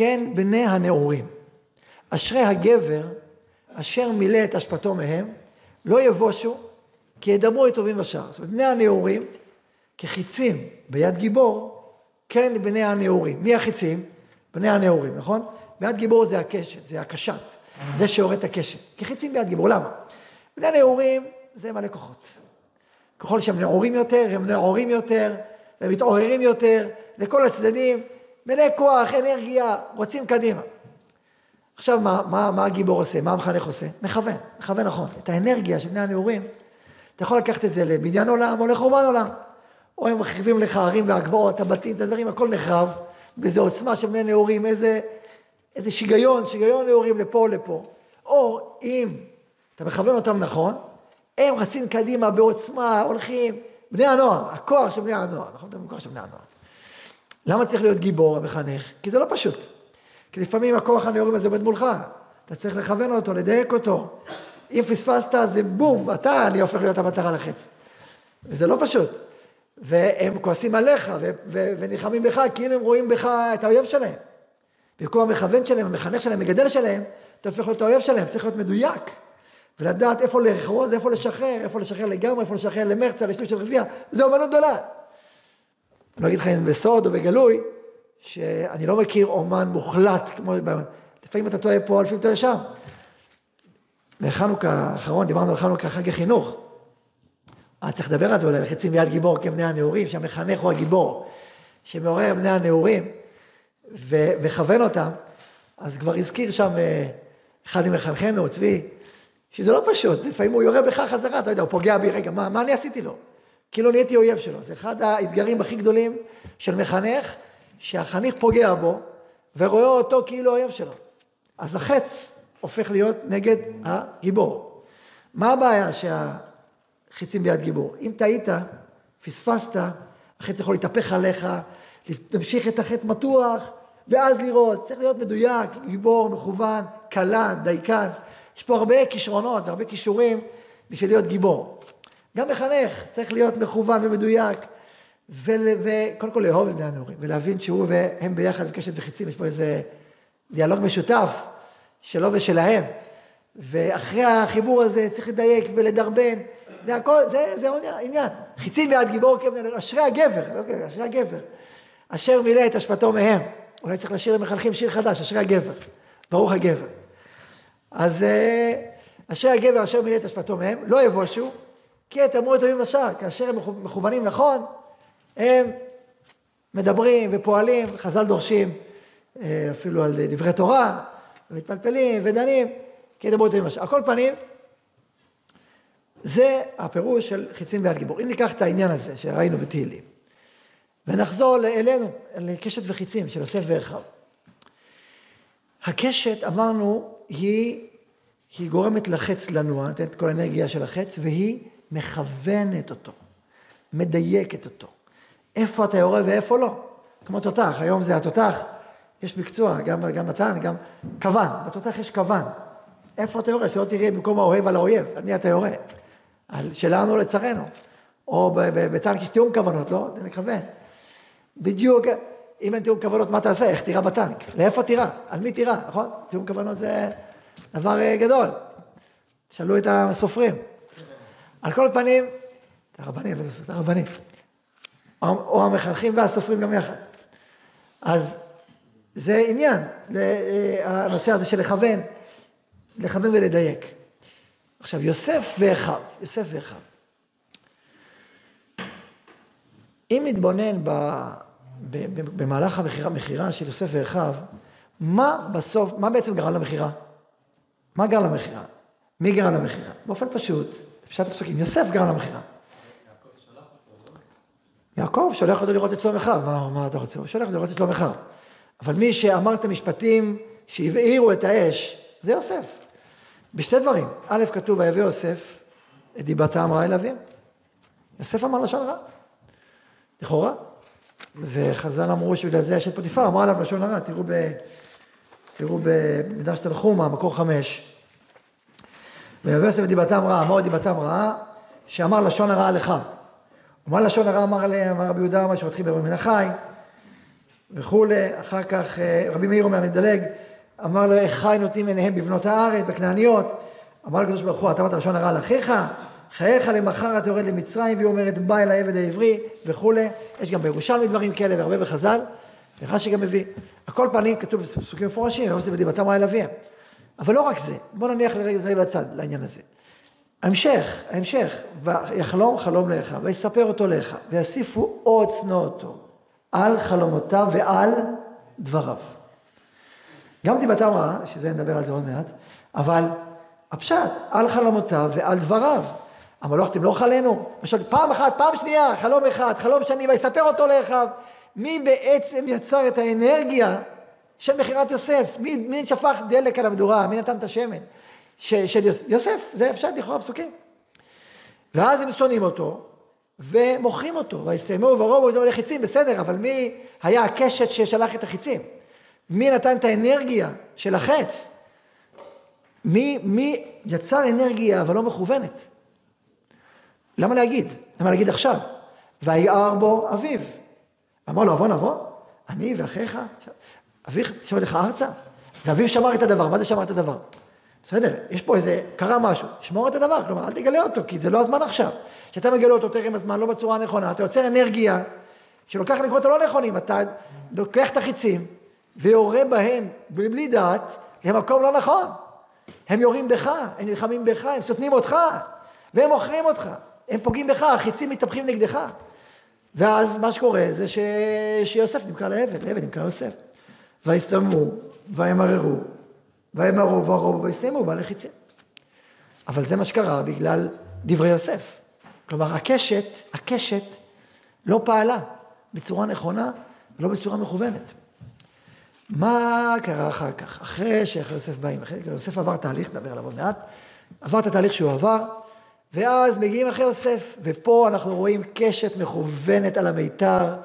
כן בני הנעורים. אשרי הגבר אשר מילא את אשפתו מהם, לא יבושו, כי ידברו את טובים בשער. זאת אומרת, בני הנעורים, כחיצים ביד גיבור, כן בני הנעורים. מי החיצים? בני הנעורים, נכון? ביד גיבור זה הקשת, זה הקשת, זה שהורג את הקשת. כחיצים ביד גיבור, למה? בני הנעורים זה מלא כוחות. ככל שהם נעורים יותר, הם נעורים יותר, הם מתעוררים יותר, לכל הצדדים, מלא כוח, אנרגיה, רוצים קדימה. עכשיו, מה, מה, מה הגיבור עושה? מה המחנך עושה? מכוון, מכוון נכון. את האנרגיה של בני הנעורים, אתה יכול לקחת את זה לבניין עולם או לחורבן עולם. או הם מחריבים לך ערים והגבעות, הבתים, את הדברים, הכל נחרב, באיזו עוצמה של בני נעורים, איזה, איזה שיגיון, שיגיון נעורים לפה לפה. או אם אתה מכוון אותם נכון, הם רצים קדימה בעוצמה, הולכים, בני הנוער, הכוח של בני הנוער, נכון? אתה הכוח של בני הנוער. למה צריך להיות גיבור המחנך? כי זה לא פשוט. כי לפעמים הכוח הנאורים הזה עומד מולך, אתה צריך לכוון אותו, לדייק אותו. אם פספסת, זה בום, אתה, אני הופך להיות המטרה לחץ. וזה לא פשוט. והם כועסים עליך ונלחמים בך, כאילו הם רואים בך את האויב שלהם. במקום המכוון שלהם, המחנך שלהם, המגדל שלהם, אתה הופך להיות האויב שלהם, צריך להיות מדויק. ולדעת איפה לאחוז, איפה לשחרר, איפה לשחרר לגמרי, איפה לשחרר למרצה, לשטוי של רבייה, זה אומנות גדולה. אני לא אגיד אם בסוד או בגלוי, שאני לא מכיר אומן מוחלט, כמו, לפעמים אתה טועה פה, לפעמים אתה טועה שם. בחנוכה האחרון, דיברנו על חנוכה חג החינוך. אה, צריך לדבר על זה אולי, על חצים ביד גיבור כבני הנעורים, שהמחנך הוא הגיבור, שמעורר בני הנעורים ומכוון אותם. אז כבר הזכיר שם אה, אחד ממחנכנו, צבי, שזה לא פשוט, לפעמים הוא יורה בך חזרה, אתה יודע, הוא פוגע בי, רגע, מה, מה אני עשיתי לו? כאילו נהייתי אויב שלו. זה אחד האתגרים הכי גדולים של מחנך, שהחניך פוגע בו, ורואה אותו כאילו אויב שלו. אז החץ הופך להיות נגד הגיבור. מה הבעיה שהחיצים ביד גיבור? אם טעית, פספסת, החץ יכול להתהפך עליך, להמשיך את החטא מתוח, ואז לראות. צריך להיות מדויק, גיבור, מכוון, קלן, דייקן. יש פה הרבה כישרונות והרבה כישורים בשביל להיות גיבור. גם מחנך צריך להיות מכוון ומדויק, וקודם כל לאהוב את בני הנעורים, ולהבין שהוא והם ביחד בקשת וחיצים, יש פה איזה דיאלוג משותף שלו ושלהם. ואחרי החיבור הזה צריך לדייק ולדרבן, זה הכל, זה, זה עניין. חיצים ביד גיבור כבני, אשרי הגבר, לא כבני, אשרי הגבר. אשר מילא את אשפתו מהם. אולי צריך לשיר למחנכים שיר חדש, אשרי הגבר. ברוך הגבר. אז אה, אשרי הגבר אשר מילא את אשפתו מהם, לא יבושו, כי את אמרו טובים בשער, כאשר הם מכוונים נכון, הם מדברים ופועלים, חז"ל דורשים אה, אפילו על דברי תורה, ומתפלפלים ודנים, כי את טובים בשער. על כל פנים, זה הפירוש של חיצים ביד גיבור. אם ניקח את העניין הזה שראינו בתהילים, ונחזור אלינו, לקשת וחיצים של יוסף ואחיו. הקשת, אמרנו, היא, היא גורמת לחץ לנוע, נותנת את כל האנרגיה של החץ, והיא מכוונת אותו, מדייקת אותו. איפה אתה יורה ואיפה לא. כמו תותח, היום זה התותח, יש מקצוע, גם, גם מתן, גם כוון, בתותח יש כוון. איפה אתה יורה? שלא תראה במקום האוהב על האויב, על מי אתה יורה? על שלנו לצרינו. או בטנק יש תיאום כוונות, לא? תן לכוון. בדיוק, אם אין תיאום כוונות, מה תעשה? איך תירה בטנק? לאיפה תירה? על מי תירה, נכון? תיאום כוונות זה דבר אה, גדול. שאלו את הסופרים. על כל פנים, את הרבנים, לא את הרבנים. או המחנכים והסופרים גם יחד. אז זה עניין, אה, הנושא הזה של לכוון, לכוון ולדייק. עכשיו, יוסף ואחיו, יוסף ואחיו. אם נתבונן ב, ב, ב, במהלך המכירה של יוסף ואחיו, מה בסוף, מה בעצם גרם למכירה? מה גרם למכירה? מי גרם למכירה? באופן פשוט, פשט הפסוקים, יוסף גרם למכירה. יעקב שולח אותו לראות את צום אחיו, מה, מה אתה רוצה? הוא שולח אותו לראות את צום אחיו. אבל מי שאמר את המשפטים שהבעירו את האש, זה יוסף. בשתי דברים. א', כתוב, ויביא יוסף את דיבתם רעה אל אביהם. יוסף אמר לשון רע. לכאורה. וחז"ל אמרו שבגלל זה יש את פוטיפר, אמר עליו לשון הרע, תראו, ב, תראו במדרש תנחומה, מקור חמש. יוסף דיבתם רעה, אמרו דיבתם רעה, שאמר לשון הרע לך. ומה לשון הרע אמר עליהם, אמר רבי יהודה, מה שמתחיל ברבי מן החי, וכולי, אחר כך אה, רבי מאיר אומר, אני מדלג, אמר לו, איך חי נותנים עיניהם בבנות הארץ, בכנעניות, אמר לקדוש ברוך הוא, אתה אמרת לשון הרע לאחיך, חייך למחר אתה יורד למצרים, והיא אומרת בא אל העבד העברי וכולי. יש גם בירושלמי דברים כאלה והרבה בחז"ל, ורש"י גם מביא. על כל פנים כתוב בפסוקים מפורשים, לא בדיבתם רע אל אביהם. אבל לא רק זה, בואו נניח לרגע זה לצד, לעניין הזה. ההמשך, ההמשך, ויחלום חלום לאחיו, ויספר אותו לאחיו, ויוסיפו עוד צנועותו על חלומותיו ועל דבריו. גם דיבתם רע, שזה נדבר על זה עוד מעט, אבל הפשט, על חלומותיו ועל דבריו. המלוך תמלוך עלינו. למשל, פעם אחת, פעם שנייה, חלום אחד, חלום שני, ויספר אותו לאחיו. מי בעצם יצר את האנרגיה של מכירת יוסף? מי, מי שפך דלק על המדורה? מי נתן את השמן? ש, של יוסף, יוסף, זה אפשר לכאורה פסוקים. ואז הם שונאים אותו, ומוכרים אותו, ויסתיימו ורובו וזהו לחיצים, בסדר, אבל מי היה הקשת ששלח את החיצים? מי נתן את האנרגיה של החץ? מי, מי יצר אנרגיה אבל לא מכוונת? למה להגיד? למה להגיד עכשיו? ויער בו אביו. אמר לו, עוון עוון? אני ואחיך? אביך לך ארצה? ואביו שמר את הדבר, מה זה שמר את הדבר? בסדר, יש פה איזה, קרה משהו, שמור את הדבר, כלומר, אל תגלה אותו, כי זה לא הזמן עכשיו. כשאתה מגלה אותו טרם הזמן, לא בצורה הנכונה, אתה יוצר אנרגיה שלוקח למקומות הלא נכונים, אתה לוקח את החיצים ויורה בהם בלי דעת למקום לא נכון. הם יורים בך, הם נלחמים בך, הם סותנים אותך, והם מוכרים אותך. הם פוגעים בך, החיצים מתהפכים נגדך. ואז מה שקורה זה ש... שיוסף נמכר לעבד, לעבד נמכר יוסף. ויסתמו, וימררו, וימרו ורובו, ויסתמו בעלי חיצים. אבל זה מה שקרה בגלל דברי יוסף. כלומר, הקשת, הקשת לא פעלה בצורה נכונה ולא בצורה מכוונת. מה קרה אחר כך? אחרי שאחרי יוסף באים, אחרי יוסף עבר תהליך, נדבר עליו עוד מעט, עבר את התהליך שהוא עבר, ואז מגיעים אחרי יוסף, ופה אנחנו רואים קשת מכוונת על המיתר,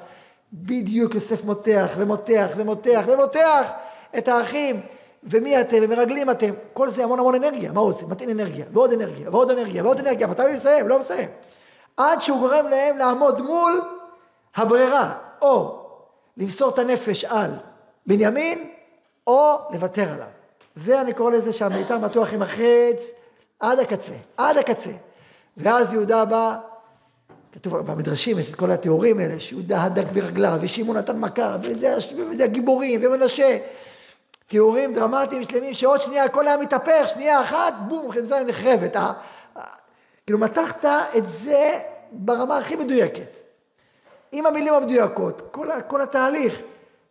בדיוק יוסף מותח ומותח ומותח ומותח את האחים, ומי אתם, ומרגלים אתם, כל זה המון המון אנרגיה, מה הוא עושה? מטעין אנרגיה, ועוד אנרגיה, ועוד אנרגיה, ועוד אנרגיה, מתי הוא מסיים? לא מסיים. עד שהוא גורם להם לעמוד מול הברירה, או למסור את הנפש על בנימין, או לוותר עליו. זה אני קורא לזה שהמיתר מתוח עם החץ עד הקצה, עד הקצה. ואז יהודה בא, כתוב במדרשים, יש את כל התיאורים האלה, שיהודה הדק ברגליו, ושמעון נתן מכה, וזה, וזה הגיבורים, ומנשה. תיאורים דרמטיים שלמים, שעוד שנייה הכל היה מתהפך, שנייה אחת, בום, חנזר נחרבת. כאילו מתחת את זה ברמה הכי מדויקת. עם המילים המדויקות, כל, כל התהליך.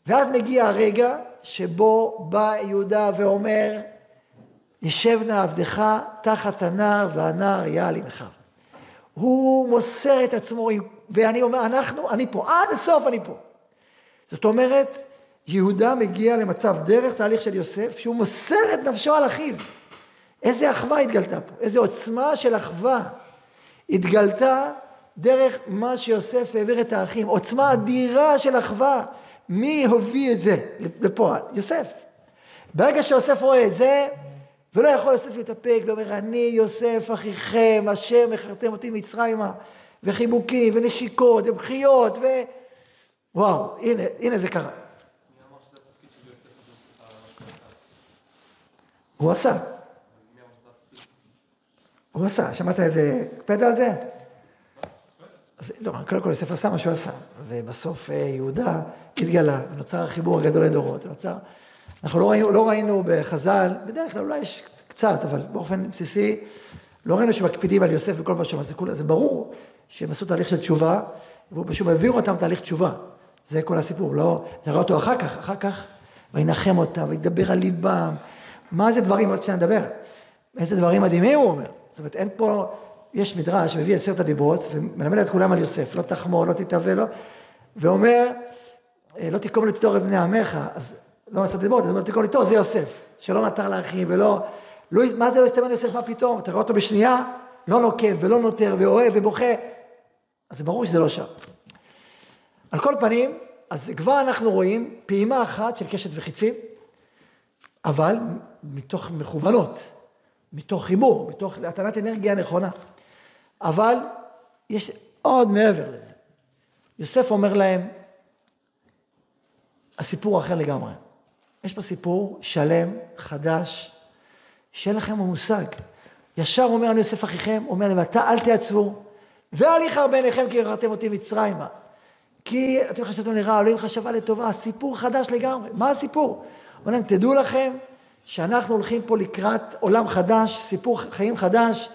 ואז מגיע הרגע שבו בא יהודה ואומר, ישב נא עבדך תחת הנער והנער יעל עמך. הוא מוסר את עצמו, ואני אומר, אנחנו, אני פה, עד הסוף אני פה. זאת אומרת, יהודה מגיע למצב דרך תהליך של יוסף, שהוא מוסר את נפשו על אחיו. איזה אחווה התגלתה פה, איזה עוצמה של אחווה התגלתה דרך מה שיוסף העביר את האחים, עוצמה אדירה של אחווה. מי הוביא את זה לפועל? יוסף. ברגע שיוסף רואה את זה, ולא יכול יוסף להתאפק, ואומר, אני יוסף אחיכם, אשר מכרתם אותי מצרימה, וחיבוקים, ונשיקות, ובכיות, ו... וואו, הנה, הנה זה קרה. הוא עשה. הוא עשה, שמעת איזה קפדה על זה? אז לא, קודם כל יוסף עשה מה שהוא עשה, ובסוף אה, יהודה התגלה, ונוצר החיבור הגדול לדורות, ונוצר... אנחנו לא ראינו, לא ראינו בחז"ל, בדרך כלל אולי יש קצת, אבל באופן בסיסי, לא ראינו שמקפידים על יוסף וכל מה שאומר, זה, זה ברור שהם עשו תהליך של תשובה, והוא פשוט העביר אותם תהליך תשובה. זה כל הסיפור, לא, נראה אותו אחר כך, אחר כך, וינחם אותם, וידבר על ליבם, מה זה דברים, עוד שניה נדבר, איזה דברים מדהימים הוא אומר. זאת אומרת, אין פה, יש מדרש שמביא עשרת הדיברות, ומלמד את כולם על יוסף, לא תחמור, לא תתהווה, לא, ואומר, אה, לא תקום לתתור את בני עמך, אז לא עשרת הדיברות, אז אומר, תקום לתתור, זה יוסף, שלא נטר לאחים, ולא, לא, מה זה לא הסתמן יוסף, מה פתאום, אתה רואה אותו בשנייה, לא נוקב ולא נותר ואוהב ובוכה, אז זה ברור שזה לא שם. על כל פנים, אז כבר אנחנו רואים פעימה אחת של קשת וחיצים, אבל מתוך מכוונות, מתוך חיבור, מתוך הטענת אנרגיה נכונה. אבל יש עוד מעבר לזה. יוסף אומר להם, הסיפור אחר לגמרי. יש פה סיפור שלם, חדש, שאין לכם מושג. ישר אומר אני יוסף אחיכם, אומר להם, ואתה אל תעצבו, ואל יכר בעיניכם כי ירדתם אותי מצרימה. כי אתם חשבתם לרעה, אלוהים חשבה לטובה, סיפור חדש לגמרי. מה הסיפור? אומר להם, תדעו לכם שאנחנו הולכים פה לקראת עולם חדש, סיפור חיים חדש,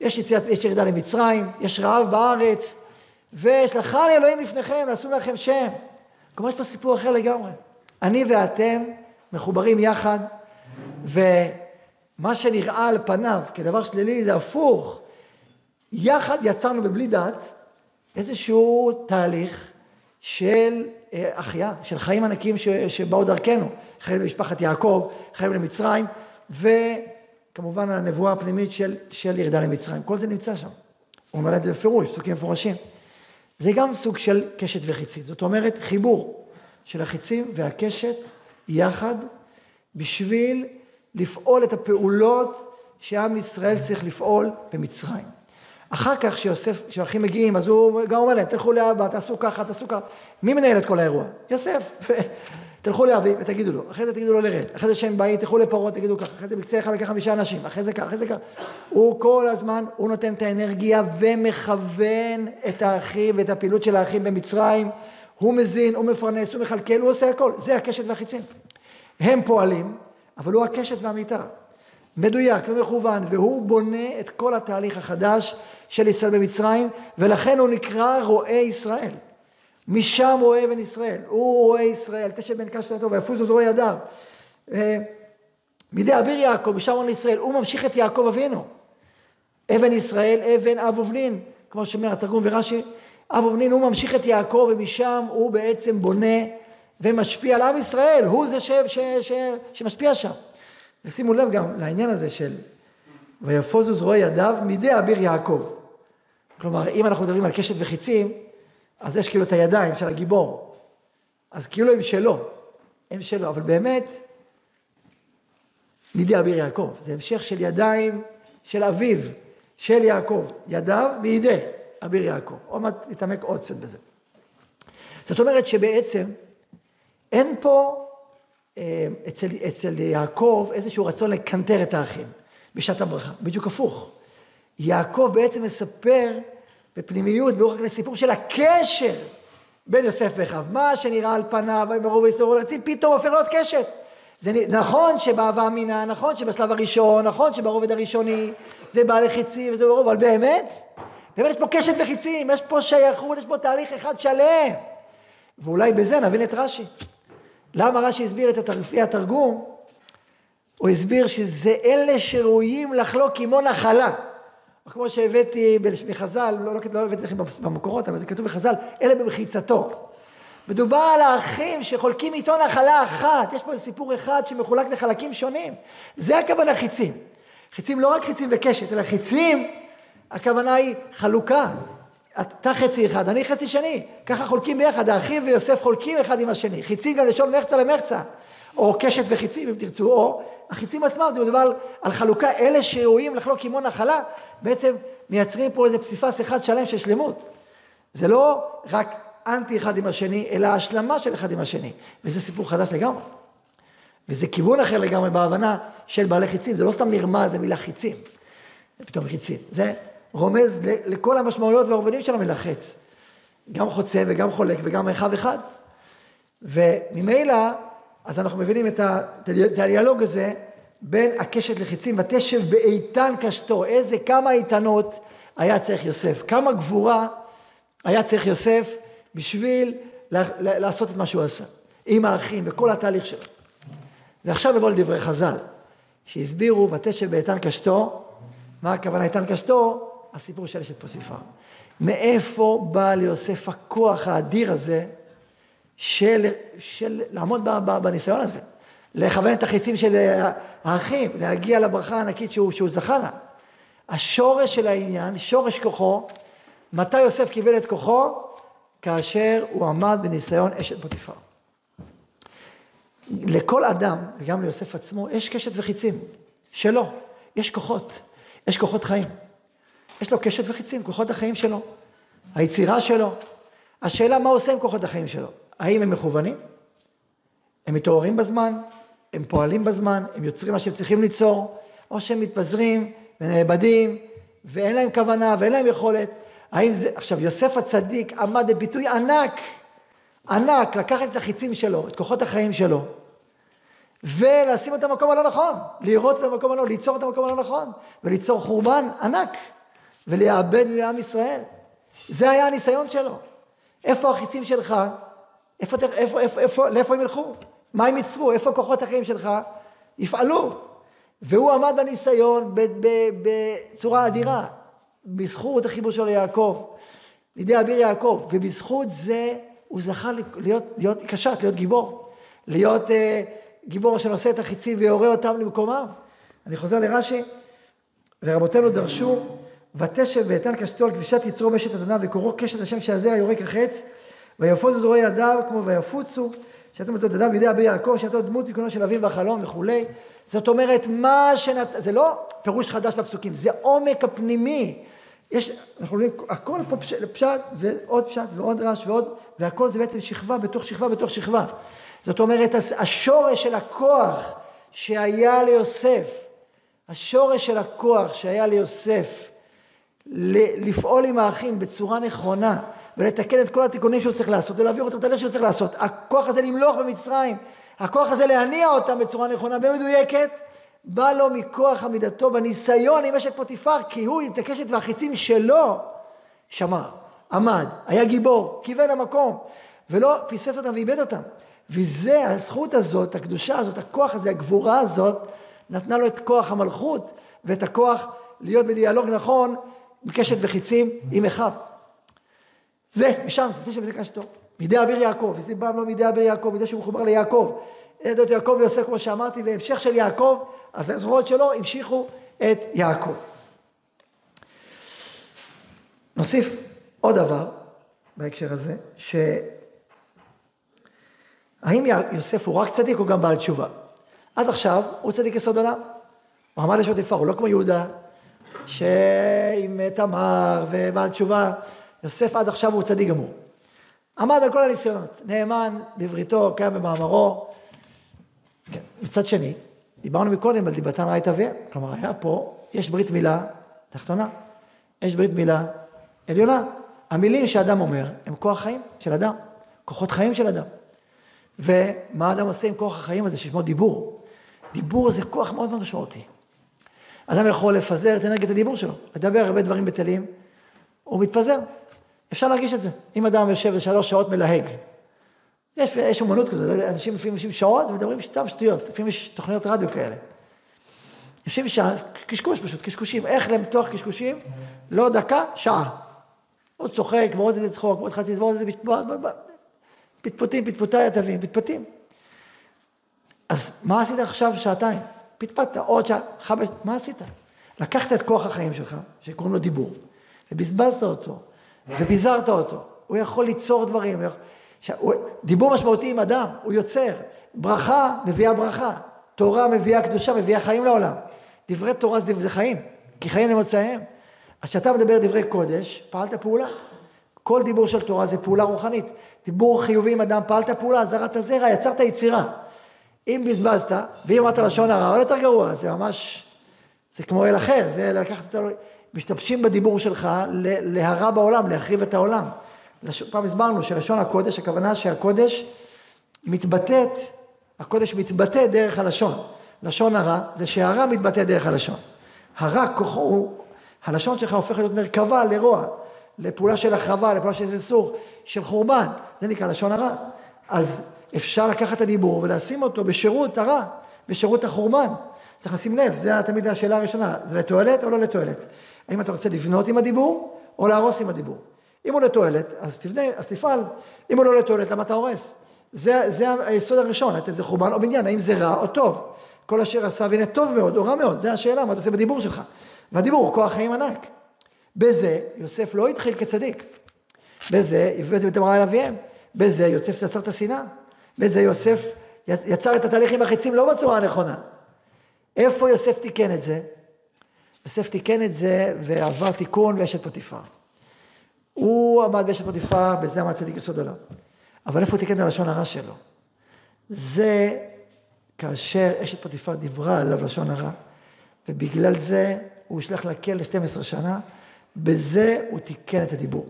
יש, יציאת, יש ירידה למצרים, יש רעב בארץ, ושלחני אלוהים לפניכם, לעשו לכם שם. כלומר, יש פה סיפור אחר לגמרי. אני ואתם מחוברים יחד, ומה שנראה על פניו כדבר שלילי זה הפוך. יחד יצרנו בבלי דעת איזשהו תהליך של אה, החיה, של חיים ענקים שבאו דרכנו. חיים למשפחת יעקב, חיים למצרים, וכמובן הנבואה הפנימית של, של ירידה למצרים. כל זה נמצא שם. הוא אומר את זה בפירוש, פסוקים מפורשים. זה גם סוג של קשת וחיצים. זאת אומרת, חיבור של החיצים והקשת יחד, בשביל לפעול את הפעולות שעם ישראל צריך לפעול במצרים. אחר כך כשיוסף, כשהאחים מגיעים, אז הוא גם אומר להם, תלכו לאבא, תעשו ככה, תעשו ככה. מי מנהל את כל האירוע? יוסף. (laughs) תלכו לאבי ותגידו לו, אחרי זה תגידו לו לרד, אחרי זה שהם באים, תלכו לפרעה, תגידו ככה, אחרי זה בקצה אחד לקח חמישה אנשים, אחרי זה ככה, אחרי זה ככה. הוא כל הזמן, הוא נותן את האנרגיה ומכוון את האחים ואת הפעילות של האחים במצרים. הוא מזין, הוא מפרנס, הוא מכלכל, הוא עושה הכל. זה הקשת והחיצים. הם פועלים, אבל הוא הקשת והמיתר. מדויק ומכוון, והוא בונה את כל התהליך החדש של ישראל במצרים, ולכן הוא נקרא רועה ישראל. משם רואה אבן ישראל, הוא רואה ישראל, תשע בן קש טוב, ויפוזו זרוע ידיו. אה, מידי אביר יעקב, משם רואה ישראל, הוא ממשיך את יעקב אבינו. אבן ישראל, אבן אב ובנין, כמו שאומר התרגום ורש"י, אב ובנין, הוא ממשיך את יעקב, ומשם הוא בעצם בונה ומשפיע על עם ישראל, הוא זה ש, ש, ש, שמשפיע שם. ושימו לב גם לעניין הזה של ויפוזו זרועי ידיו מידי אביר יעקב. כלומר, אם אנחנו מדברים על קשת וחיצים, אז יש כאילו את הידיים של הגיבור. אז כאילו הם שלו, הם שלו, אבל באמת, מידי אביר יעקב. זה המשך של ידיים של אביו, של יעקב. ידיו מידי אביר יעקב. עוד מעט נתעמק עוד קצת בזה. זאת אומרת שבעצם אין פה אה, אצל, אצל יעקב איזשהו רצון לקנטר את האחים בשעת הברכה, בדיוק הפוך. יעקב בעצם מספר בפנימיות, ברוך הכלל, סיפור של הקשר בין יוסף ואחיו. מה שנראה על פניו, מרוב ויסתובבו לרצים, פתאום הופך להיות קשת. זה נכון שבאהבה אמינה, נכון שבשלב הראשון, נכון שברובד הראשוני זה בעלי חיצים וזה ברוב, אבל באמת, באמת יש פה קשת וחיצים, יש פה שייכות, יש פה תהליך אחד שלם. ואולי בזה נבין את רש"י. למה רש"י הסביר את לפי התרגום? הוא הסביר שזה אלה שראויים לחלוק עמו נחלה. כמו שהבאתי מחז"ל, לא, לא, לא הבאתי לכם במקורות, אבל זה כתוב בחז"ל, אלה במחיצתו. מדובר על האחים שחולקים איתו נחלה אחת, יש פה סיפור אחד שמחולק לחלקים שונים. זה הכוונה חיצים. חיצים לא רק חיצים וקשת, אלא חיצים, הכוונה היא חלוקה. אתה חצי אחד, אני חצי שני. ככה חולקים ביחד, האחים ויוסף חולקים אחד עם השני. חיצים גם לשון מחצה למחצה. או קשת וחיצים אם תרצו, או החיצים עצמם, זה מדובר על חלוקה, אלה שראויים לחלוק עמו נחלה, בעצם מייצרים פה איזה פסיפס אחד שלם של שלמות. זה לא רק אנטי אחד עם השני, אלא השלמה של אחד עם השני. וזה סיפור חדש לגמרי. וזה כיוון אחר לגמרי בהבנה של בעלי חיצים, זה לא סתם נרמז, זה מילה חיצים. זה פתאום חיצים. זה רומז לכל המשמעויות והרבדים של המילה חץ. גם חוצה וגם חולק וגם מרחב אחד. וממילא, אז אנחנו מבינים את הדיאלוג הזה בין הקשת לחיצים, ותשב באיתן קשתו, איזה, כמה איתנות היה צריך יוסף, כמה גבורה היה צריך יוסף בשביל לעשות את מה שהוא עשה, עם האחים, וכל התהליך שלו. ועכשיו נבוא לדברי חז"ל, שהסבירו, ותשב באיתן קשתו, מה הכוונה איתן קשתו? הסיפור של אשת פוסיפר. מאיפה בא ליוסף הכוח האדיר הזה של, של לעמוד בניסיון הזה? לכוון את החיצים של האחים, להגיע לברכה הענקית שהוא, שהוא זכה לה. השורש של העניין, שורש כוחו, מתי יוסף קיבל את כוחו? כאשר הוא עמד בניסיון אשת פוטיפר. לכל אדם, וגם ליוסף עצמו, יש קשת וחיצים, שלו, יש כוחות, יש כוחות חיים. יש לו קשת וחיצים, כוחות החיים שלו, היצירה שלו. השאלה מה עושה עם כוחות החיים שלו, האם הם מכוונים? הם מתעוררים בזמן? הם פועלים בזמן, הם יוצרים מה שהם צריכים ליצור, או שהם מתפזרים ונאבדים, ואין להם כוונה ואין להם יכולת. האם זה, עכשיו יוסף הצדיק עמד בביטוי ענק, ענק, לקחת את החיצים שלו, את כוחות החיים שלו, ולשים את המקום הלא נכון, לראות את המקום הלא, ליצור את המקום הלא נכון, וליצור חורבן ענק, ולאבד לעם ישראל. זה היה הניסיון שלו. איפה החיצים שלך? איפה, איפה, איפה, איפה, לאיפה הם ילכו? מה הם ייצרו? איפה כוחות החיים שלך יפעלו? והוא עמד בניסיון בצורה אדירה, בזכות החיבור שלו ליעקב, לידי אביר יעקב, ובזכות זה הוא זכה להיות, להיות קשת, להיות גיבור, להיות אה, גיבור שנושא את החיצים ויורה אותם למקומם. אני חוזר לרש"י, ורבותינו דרשו, ותשב ואיתן קשתו על כבישת יצרו משת אדוניו וקוראו קשת השם שהזרע יורק החץ, ויפוז זרועי ידיו כמו ויפוצו שעצם מצוות אדם בידי אבי יעקב, שנתנו דמות תיקונו של אביו והחלום וכולי. זאת אומרת, מה שנת... זה לא פירוש חדש בפסוקים, זה עומק הפנימי. יש, אנחנו רואים, הכל פה פש... פשט ועוד פשט ועוד רעש ועוד, והכל זה בעצם שכבה בתוך שכבה בתוך שכבה. זאת אומרת, השורש של הכוח שהיה ליוסף, השורש של הכוח שהיה ליוסף לפעול עם האחים בצורה נכונה, ולתקן את כל התיקונים שהוא צריך לעשות ולהעביר אותם את הדרך שהוא צריך לעשות. הכוח הזה למלוך במצרים, הכוח הזה להניע אותם בצורה נכונה ומדויקת, בא לו מכוח עמידתו בניסיון עם אשת פוטיפר, כי הוא את הקשת והחיצים שלו שמר, עמד, היה גיבור, כיוון למקום, ולא פספס אותם ואיבד אותם. וזה, הזכות הזאת, הקדושה הזאת, הכוח הזה, הגבורה הזאת, נתנה לו את כוח המלכות ואת הכוח להיות בדיאלוג נכון עם קשת וחיצים עם אחיו. זה, משם, זה שבזה קשתו. מידי אביר יעקב, וזה בא לו מידי אביר יעקב, מידי שהוא מחובר ליעקב. עדות יעקב ויוסף, כמו שאמרתי, והמשך של יעקב, אז הזרועות שלו המשיכו את יעקב. נוסיף עוד דבר בהקשר הזה, שהאם יוסף הוא רק צדיק או גם בעל תשובה? עד עכשיו הוא צדיק יסוד עולם. הוא עמד לשעות יפה, הוא לא כמו יהודה, שעם תמר ובעל תשובה, יוסף עד עכשיו הוא צדיק גמור. עמד על כל הניסיונות, נאמן בבריתו, קיים במאמרו. כן. מצד שני, דיברנו מקודם על דיבתן רעית אביה, כלומר היה פה, יש ברית מילה תחתונה, יש ברית מילה עליונה. המילים שאדם אומר הם כוח חיים של אדם, כוחות חיים של אדם. ומה אדם עושה עם כוח החיים הזה ששמו דיבור? דיבור זה כוח מאוד מאוד משמעותי. אדם יכול לפזר את אנרגיית הדיבור שלו, לדבר הרבה דברים בטלים, הוא מתפזר. אפשר להרגיש את זה. אם אדם יושב לשלוש שעות מלהג, יש, יש אומנות כזאת, לא אנשים לפעמים יושבים שעות ומדברים סתם שטויות, לפעמים יש תוכניות רדיו כאלה. יושבים שעה, קשקוש פשוט, קשקושים, איך למתוח קשקושים? לא דקה, שעה. הוא צוחק, ועוד איזה צחוק, ועוד חצי, ועוד איזה פטפוטים, פטפוטי התווים, פטפטים. אז מה עשית עכשיו שעתיים? פטפטת, עוד שעה, חמש, מה עשית? לקחת את כוח החיים שלך, שקוראים לו דיבור, ובזבזת אותו, ופיזרת אותו. הוא יכול ליצור דברים. הוא... דיבור משמעותי עם אדם, הוא יוצר. ברכה מביאה ברכה. תורה מביאה קדושה, מביאה חיים לעולם. דברי תורה זה חיים, כי חיים למוצאיהם. אז כשאתה מדבר דברי קודש, פעלת פעולה. כל דיבור של תורה זה פעולה רוחנית. דיבור חיובי עם אדם, פעלת פעולה, זרעת זרע, יצרת יצירה. אם בזבזת, ואם אמרת לשון הרע, עוד יותר גרוע, זה ממש, זה כמו אל אחר, זה לקחת אותו, משתמשים בדיבור שלך להרע בעולם, להחריב את העולם. פעם הסברנו שלשון הקודש, הכוונה שהקודש מתבטאת, הקודש מתבטא דרך הלשון. לשון הרע זה שהרע מתבטא דרך הלשון. הרע כוחו הוא, הלשון שלך הופכת להיות מרכבה לרוע, לפעולה של החרבה, לפעולה של סרסור, של חורבן, זה נקרא לשון הרע. אז אפשר לקחת את הדיבור ולשים אותו בשירות הרע, בשירות החורבן. צריך לשים לב, זו תמיד השאלה הראשונה, זה לתועלת או לא לתועלת? האם אתה רוצה לבנות עם הדיבור או להרוס עם הדיבור? אם הוא לתועלת, אז תבנה, אז תפעל. אם הוא לא לתועלת, למה אתה הורס? זה, זה היסוד הראשון, האם זה חורבן או בניין, האם זה רע או טוב. כל אשר עשה והנה טוב מאוד או רע מאוד, זה השאלה, מה אתה עושה בדיבור שלך. והדיבור הוא כוח חיים ענק. בזה יוסף לא התחיל כצדיק. בזה הביא אותי בתמרה אל אביהם. בזה יוסף יצר את השנאה. בזה יוסף יצר את התהליכים החיצים לא בצורה הנכונה. איפה יוסף תיקן את זה? יוסף תיקן את זה ועבר תיקון ואשת פוטיפר. הוא עמד באשת פוטיפר, בזה עמד צדיק יסוד עולם. אבל איפה הוא תיקן את הלשון הרע שלו? זה כאשר אשת פוטיפר דיברה עליו לשון הרע, ובגלל זה הוא הושלך לכלא 12 שנה, בזה הוא תיקן את הדיבור.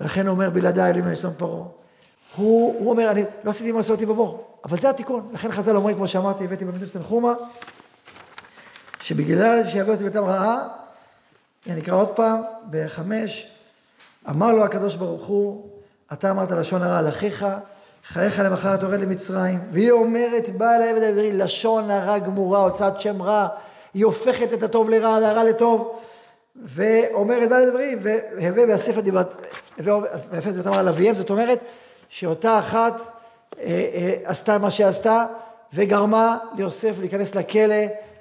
ולכן הוא אומר, בלעדיי אלוהים לשלום פרעה. הוא, הוא אומר, אני לא עשיתי מה אותי בבור, אבל זה התיקון. לכן חז"ל אומרים, כמו שאמרתי, הבאתי במצב תנחומה, שבגלל שיבוא יוסף בתם רעה, אני אקרא עוד פעם, בחמש, אמר לו הקדוש ברוך הוא, אתה אמרת לשון הרע על אחיך, חייך למחרת יורד למצרים, והיא אומרת, באה אל העבד העברי, לשון הרע גמורה, הוצאת שם רע, היא הופכת את הטוב לרע והרע לטוב, ואומרת, באה לדברים, והווה והספר דיברת, ויפה זה אמר על אביהם, זאת אומרת, שאותה אחת אה, אה, עשתה מה שעשתה, וגרמה ליוסף להיכנס לכלא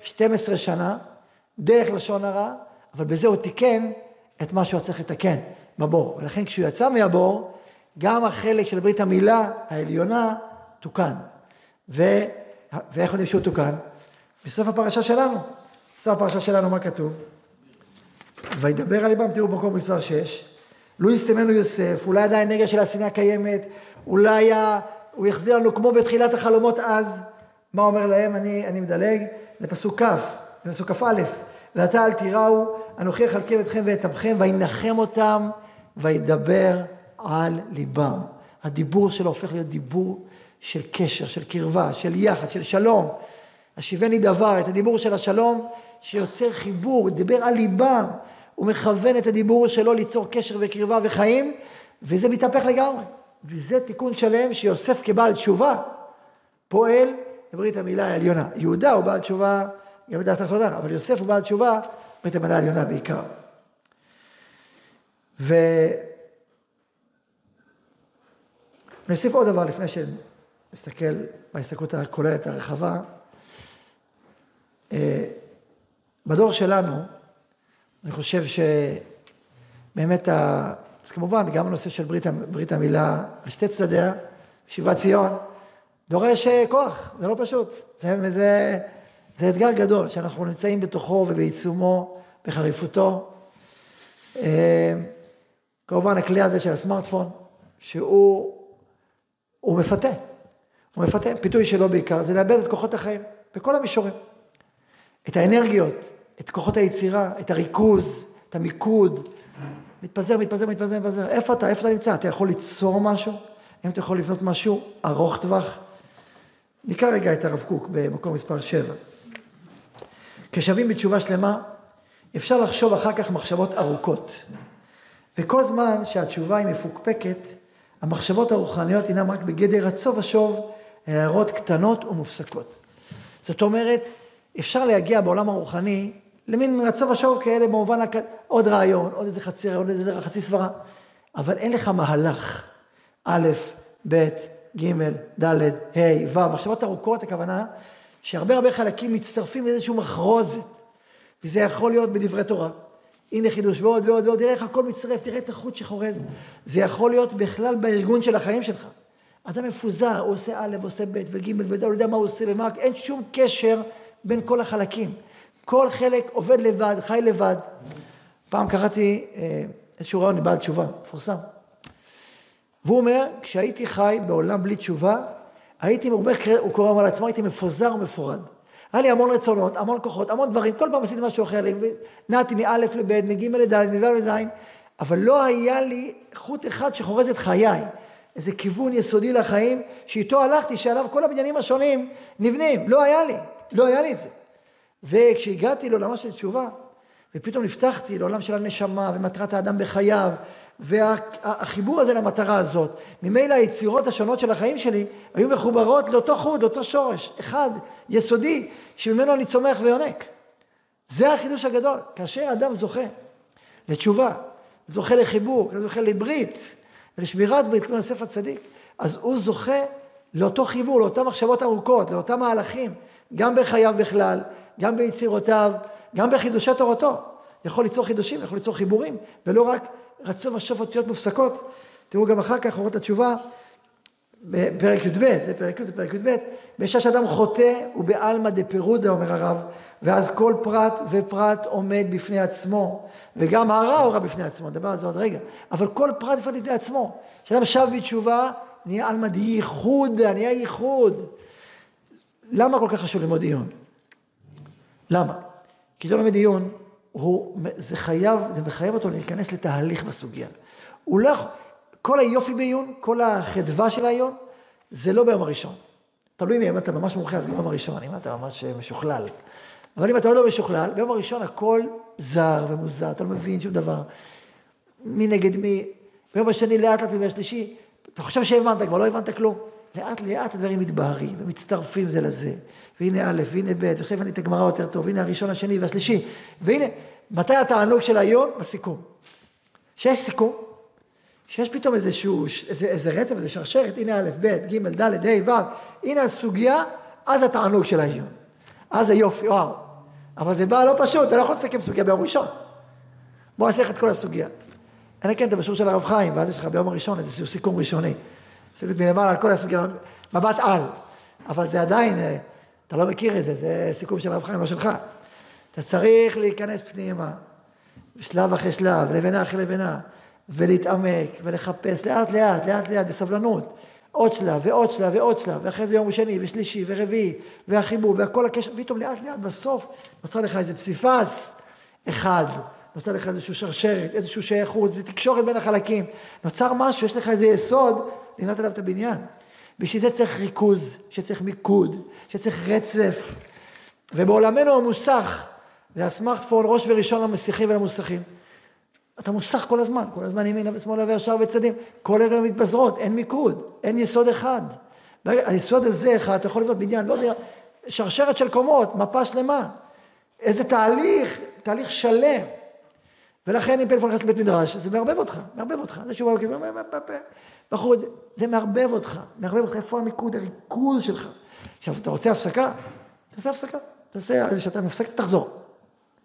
12 שנה, דרך לשון הרע, אבל בזה הוא תיקן את מה שהוא צריך לתקן בבור. ולכן כשהוא יצא מהבור, גם החלק של ברית המילה העליונה תוקן. ו... ואיך יודעים שהוא תוקן? בסוף הפרשה שלנו. בסוף הפרשה שלנו מה כתוב? וידבר על ליבם, תראו במקום מספר 6, לו יסתמנו יוסף, אולי עדיין נגע של השנאה קיימת, אולי הוא יחזיר לנו כמו בתחילת החלומות אז, מה אומר להם? אני, אני מדלג לפסוק כ', לפסוק כ"א, ועתה אל תיראו, אנוכי אכלכם אתכם ואת עמכם, וינחם אותם, וידבר על ליבם. הדיבור שלו הופך להיות דיבור של קשר, של קרבה, של יחד, של שלום. השיבני דבר, את הדיבור של השלום שיוצר חיבור, דיבר על ליבם. הוא מכוון את הדיבור שלו ליצור קשר וקרבה וחיים, וזה מתהפך לגמרי. וזה תיקון שלם שיוסף כבעל תשובה פועל בברית המילה העליונה. יהודה הוא בעל תשובה גם בדעת התחתונה, אבל יוסף הוא בעל תשובה בברית המילה העליונה בעיקר. ו... אני אוסיף עוד דבר לפני שנסתכל בהסתכלות הכוללת הרחבה. אה, בדור שלנו, אני חושב שבאמת, ה... אז כמובן, גם הנושא של ברית, ברית המילה על שתי צדדיה, שיבת ציון, דורש אה, כוח, זה לא פשוט. זה, זה, זה אתגר גדול, שאנחנו נמצאים בתוכו ובעיצומו, בחריפותו. אה, כמובן, הכלי הזה של הסמארטפון, שהוא הוא מפתה. הוא מפתה, פיתוי שלו בעיקר, זה לאבד את כוחות החיים, בכל המישורים. את האנרגיות, את כוחות היצירה, את הריכוז, את המיקוד. מתפזר, מתפזר, מתפזר, מתפזר. איפה אתה? איפה אתה נמצא? אתה יכול ליצור משהו? האם אתה יכול לבנות משהו ארוך טווח? נקרא רגע את הרב קוק במקום מספר 7. כשווים בתשובה שלמה, אפשר לחשוב אחר כך מחשבות ארוכות. וכל זמן שהתשובה היא מפוקפקת, המחשבות הרוחניות הינן רק בגדר רצו ושוב, הערות קטנות ומופסקות. זאת אומרת, אפשר להגיע בעולם הרוחני למין רצו ושוב כאלה במובן, הק... עוד רעיון, עוד איזה חצי רעיון, עוד איזה חצי סברה, אבל אין לך מהלך, א', ב', ג', ד', ה', ו', מחשבות ארוכות, הכוונה שהרבה הרבה חלקים מצטרפים לאיזשהו מחרוזת, וזה יכול להיות בדברי תורה. הנה חידוש ועוד ועוד ועוד, תראה איך הכל מצטרף, תראה את החוט שחורז. זה יכול להיות בכלל בארגון של החיים שלך. אדם מפוזר, הוא עושה א', עושה ב' וג' הוא יודע מה הוא עושה ומה, אין שום קשר בין כל החלקים. כל חלק עובד לבד, חי לבד. פעם קראתי אה, איזשהו רעיון מבעל תשובה, מפורסם. והוא אומר, כשהייתי חי בעולם בלי תשובה, הייתי מרבה, הוא קורא לעצמו, הייתי מפוזר ומפורד. היה לי המון רצונות, המון כוחות, המון דברים, כל פעם עשיתי משהו אחר, נעתי מא' לב', מג' לד', מו' לז', אבל לא היה לי חוט אחד שחורז את חיי, איזה כיוון יסודי לחיים, שאיתו הלכתי, שעליו כל הבניינים השונים נבנים, לא היה לי, לא היה לי את זה. וכשהגעתי לעולמה של תשובה, ופתאום נפתחתי לעולם של הנשמה ומטרת האדם בחייו, והחיבור הזה למטרה הזאת, ממילא היצירות השונות של החיים שלי היו מחוברות לאותו חוד, לאותו שורש, אחד, יסודי, שממנו אני צומח ויונק. זה החידוש הגדול. כאשר אדם זוכה לתשובה, זוכה לחיבור, זוכה לברית, ולשמירת ברית כמו יוסף הצדיק, אז הוא זוכה לאותו חיבור, לאותן מחשבות ארוכות, לאותם מהלכים, גם בחייו בכלל, גם ביצירותיו, גם בחידושי תורתו. יכול ליצור חידושים, יכול ליצור חיבורים, ולא רק רצון ושוב אותיות מופסקות. תראו גם אחר כך, אורות התשובה, בפרק י"ב, זה פרק י', זה פרק י"ב, בשעה שאדם חוטא ובעלמא דפירודה, אומר הרב, ואז כל פרט ופרט עומד בפני עצמו, וגם הרע הוא רע בפני עצמו, נדבר על זה עוד רגע, אבל כל פרט ופרט בפני עצמו. כשאדם שב בתשובה, נהיה עלמא דייחוד, נהיה ייחוד. למה כל כך חשוב ללמוד עיון? למה? כי לומד עיון, הוא, זה חייב, זה מחייב אותו להיכנס לתהליך בסוגיה. הוא לא יכול, כל היופי בעיון, כל החדווה של העיון, זה לא ביום הראשון. תלוי מי, אם אתה ממש מומחה, אז גם ביום הראשון, אם אתה ממש משוכלל. אבל אם אתה עוד לא משוכלל, ביום הראשון הכל זר ומוזר, אתה לא מבין שום דבר. מי נגד מי, ביום השני לאט לאט וביום השלישי, אתה חושב שהבנת, כבר לא הבנת כלום. לאט לאט הדברים מתבהרים ומצטרפים זה לזה. והנה א', והנה ב', וכן הבנתי את הגמרא יותר טוב, והנה הראשון, השני והשלישי. והנה, מתי התענוג של היום? בסיכום. שיש סיכום, שיש פתאום איזשהו, איזה, איזה רצף, איזה שרשרת, הנה א', ב', ג', ד', ה', ו', הנה הסוגיה, אז התענוג של העיון. אז היופי, וואו. אבל זה בא לא פשוט, אתה לא יכול לסכם סוגיה ביום ראשון. בוא נעשה לך את כל הסוגיה. אלא כן, אתה בשיעור של הרב חיים, ואז יש לך ביום הראשון איזשהו סיכום ראשוני. סיכום מלמעלה על כל הסוגיה, מבט על. אבל זה עדיין, אה, אתה לא מכיר את זה, זה סיכום של הרב חיים, לא שלך. אתה צריך להיכנס פנימה, שלב אחרי שלב, לבנה אחרי לבנה. ולהתעמק ולחפש לאט לאט, לאט לאט, בסבלנות. עוד שלב ועוד שלב ועוד שלב, ואחרי זה יום שני ושלישי ורביעי, והחיבור והכל הקשר, פתאום לאט לאט בסוף נוצר לך איזה פסיפס אחד, נוצר לך איזושהי שרשרת, איזושהי שייכות, איזו תקשורת בין החלקים, נוצר משהו, יש לך איזה יסוד, לבנות עליו את הבניין. בשביל זה צריך ריכוז, שצריך מיקוד, שצריך רצף. ובעולמנו המוסך, זה הסמארטפון ראש וראשון למסיחים ולמוסכים. אתה מוסך כל הזמן, כל הזמן ימינה ושמאלה וישר וצדים, כל ערב מתפזרות, אין מיקוד, אין יסוד אחד. היסוד הזה אחד, אתה יכול לבנות בניין, לא יודע, שרשרת של קומות, מפה שלמה. איזה תהליך, תהליך שלם. ולכן אם פלאפון נכנס לבית מדרש, זה מערבב אותך, מערבב אותך. זה שהוא בחור, זה מערבב אותך, מערבב אותך, איפה המיקוד, הריכוז שלך. עכשיו, אתה רוצה הפסקה? תעשה הפסקה. תעשה איזה שעתיים הפסקה, תחזור.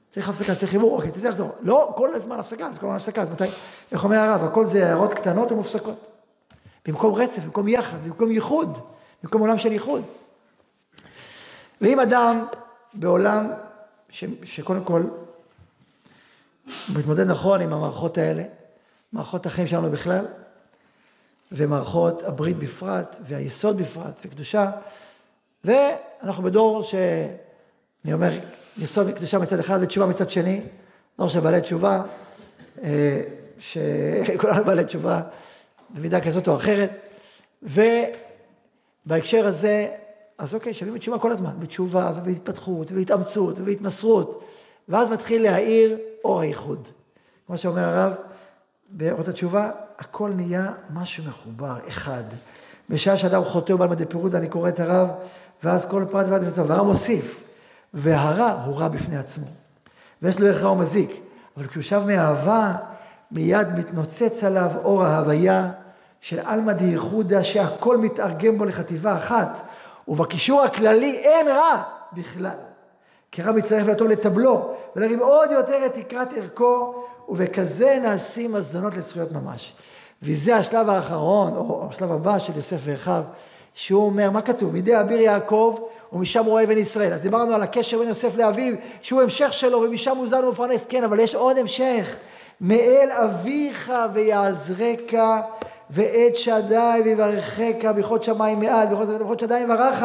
צריך הפסקה, צריך חיבור, אוקיי, תעשה לחזור. לא, כל הזמן הפסקה, אז כל הזמן הפסקה, אז מתי? איך אומר הרב, הכל זה הערות קטנות ומופסקות. במקום רצף, במקום יחד, במקום ייחוד, במקום עולם של ייחוד. ואם אדם בעולם ש, שקודם כל מתמודד נכון עם המערכות האלה, מערכות החיים שלנו בכלל, ומערכות הברית בפרט, והיסוד בפרט, וקדושה, ואנחנו בדור ש... אני אומר, יסוד וקדושה מצד אחד ותשובה מצד שני, דור של בעלי תשובה, אה, שכולנו (laughs) בעלי תשובה במידה כזאת או אחרת, ובהקשר הזה, אז אוקיי, שווים בתשובה כל הזמן, בתשובה ובהתפתחות ובהתאמצות ובהתמסרות, ואז מתחיל להאיר אור הייחוד. כמו שאומר הרב, באורות התשובה, הכל נהיה משהו מחובר, אחד. בשעה שאדם חוטא ובעל מדי פירוד, אני קורא את הרב, ואז כל פרט ופרט מצווה, והרב מוסיף, והרע הוא רע בפני עצמו. ויש לו ערך רע ומזיק, אבל כשהוא שב מאהבה, מיד מתנוצץ עליו אור ההוויה של עלמא דייחודא, שהכל מתארגן בו לחטיבה אחת, ובקישור הכללי אין רע בכלל. כי רע מצטרף לטוב לטבלו, ולהרים עוד יותר את תקרת ערכו, ובכזה נעשים הזדונות לזכויות ממש. וזה השלב האחרון, או השלב הבא של יוסף ואחיו, שהוא אומר, מה כתוב? מידי אביר יעקב ומשם רואה אבן ישראל. אז דיברנו על הקשר בין יוסף לאביו, שהוא המשך שלו, ומשם הוא זן ומפרנס. כן, אבל יש עוד המשך. מאל אביך ויעזרק, ועת שדי ויברכך, ברכות שמיים מעל, ברכות שדי יברך.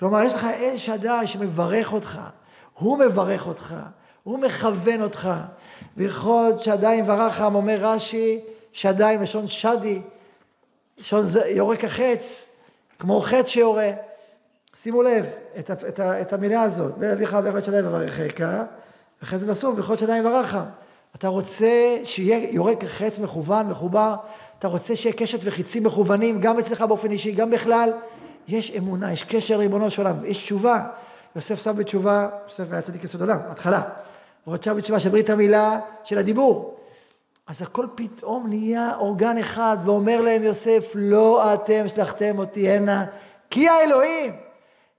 כלומר, יש לך אל שדי שמברך אותך, הוא מברך אותך, הוא מכוון אותך. ברכות שדי יברך, אומר רש"י, שדי לשון שדי, לשון יורק החץ, כמו חץ שיורה. שימו לב, את, את, את המילה הזאת, בין אביך ואביך שדי וברכך, ואחרי זה בסוף, וכל שדי יברך. אתה רוצה שיהיה יורק החץ מכוון, מחובר, אתה רוצה שיהיה קשת וחיצים מכוונים, גם אצלך באופן אישי, גם בכלל. יש אמונה, יש קשר ריבונו של עולם, יש תשובה. יוסף שם בתשובה, יוסף היה צדיק יסוד עולם, התחלה. הוא רצה בתשובה של ברית המילה, של הדיבור. אז הכל פתאום נהיה אורגן אחד, ואומר להם יוסף, לא אתם שלחתם אותי הנה, כי האלוהים.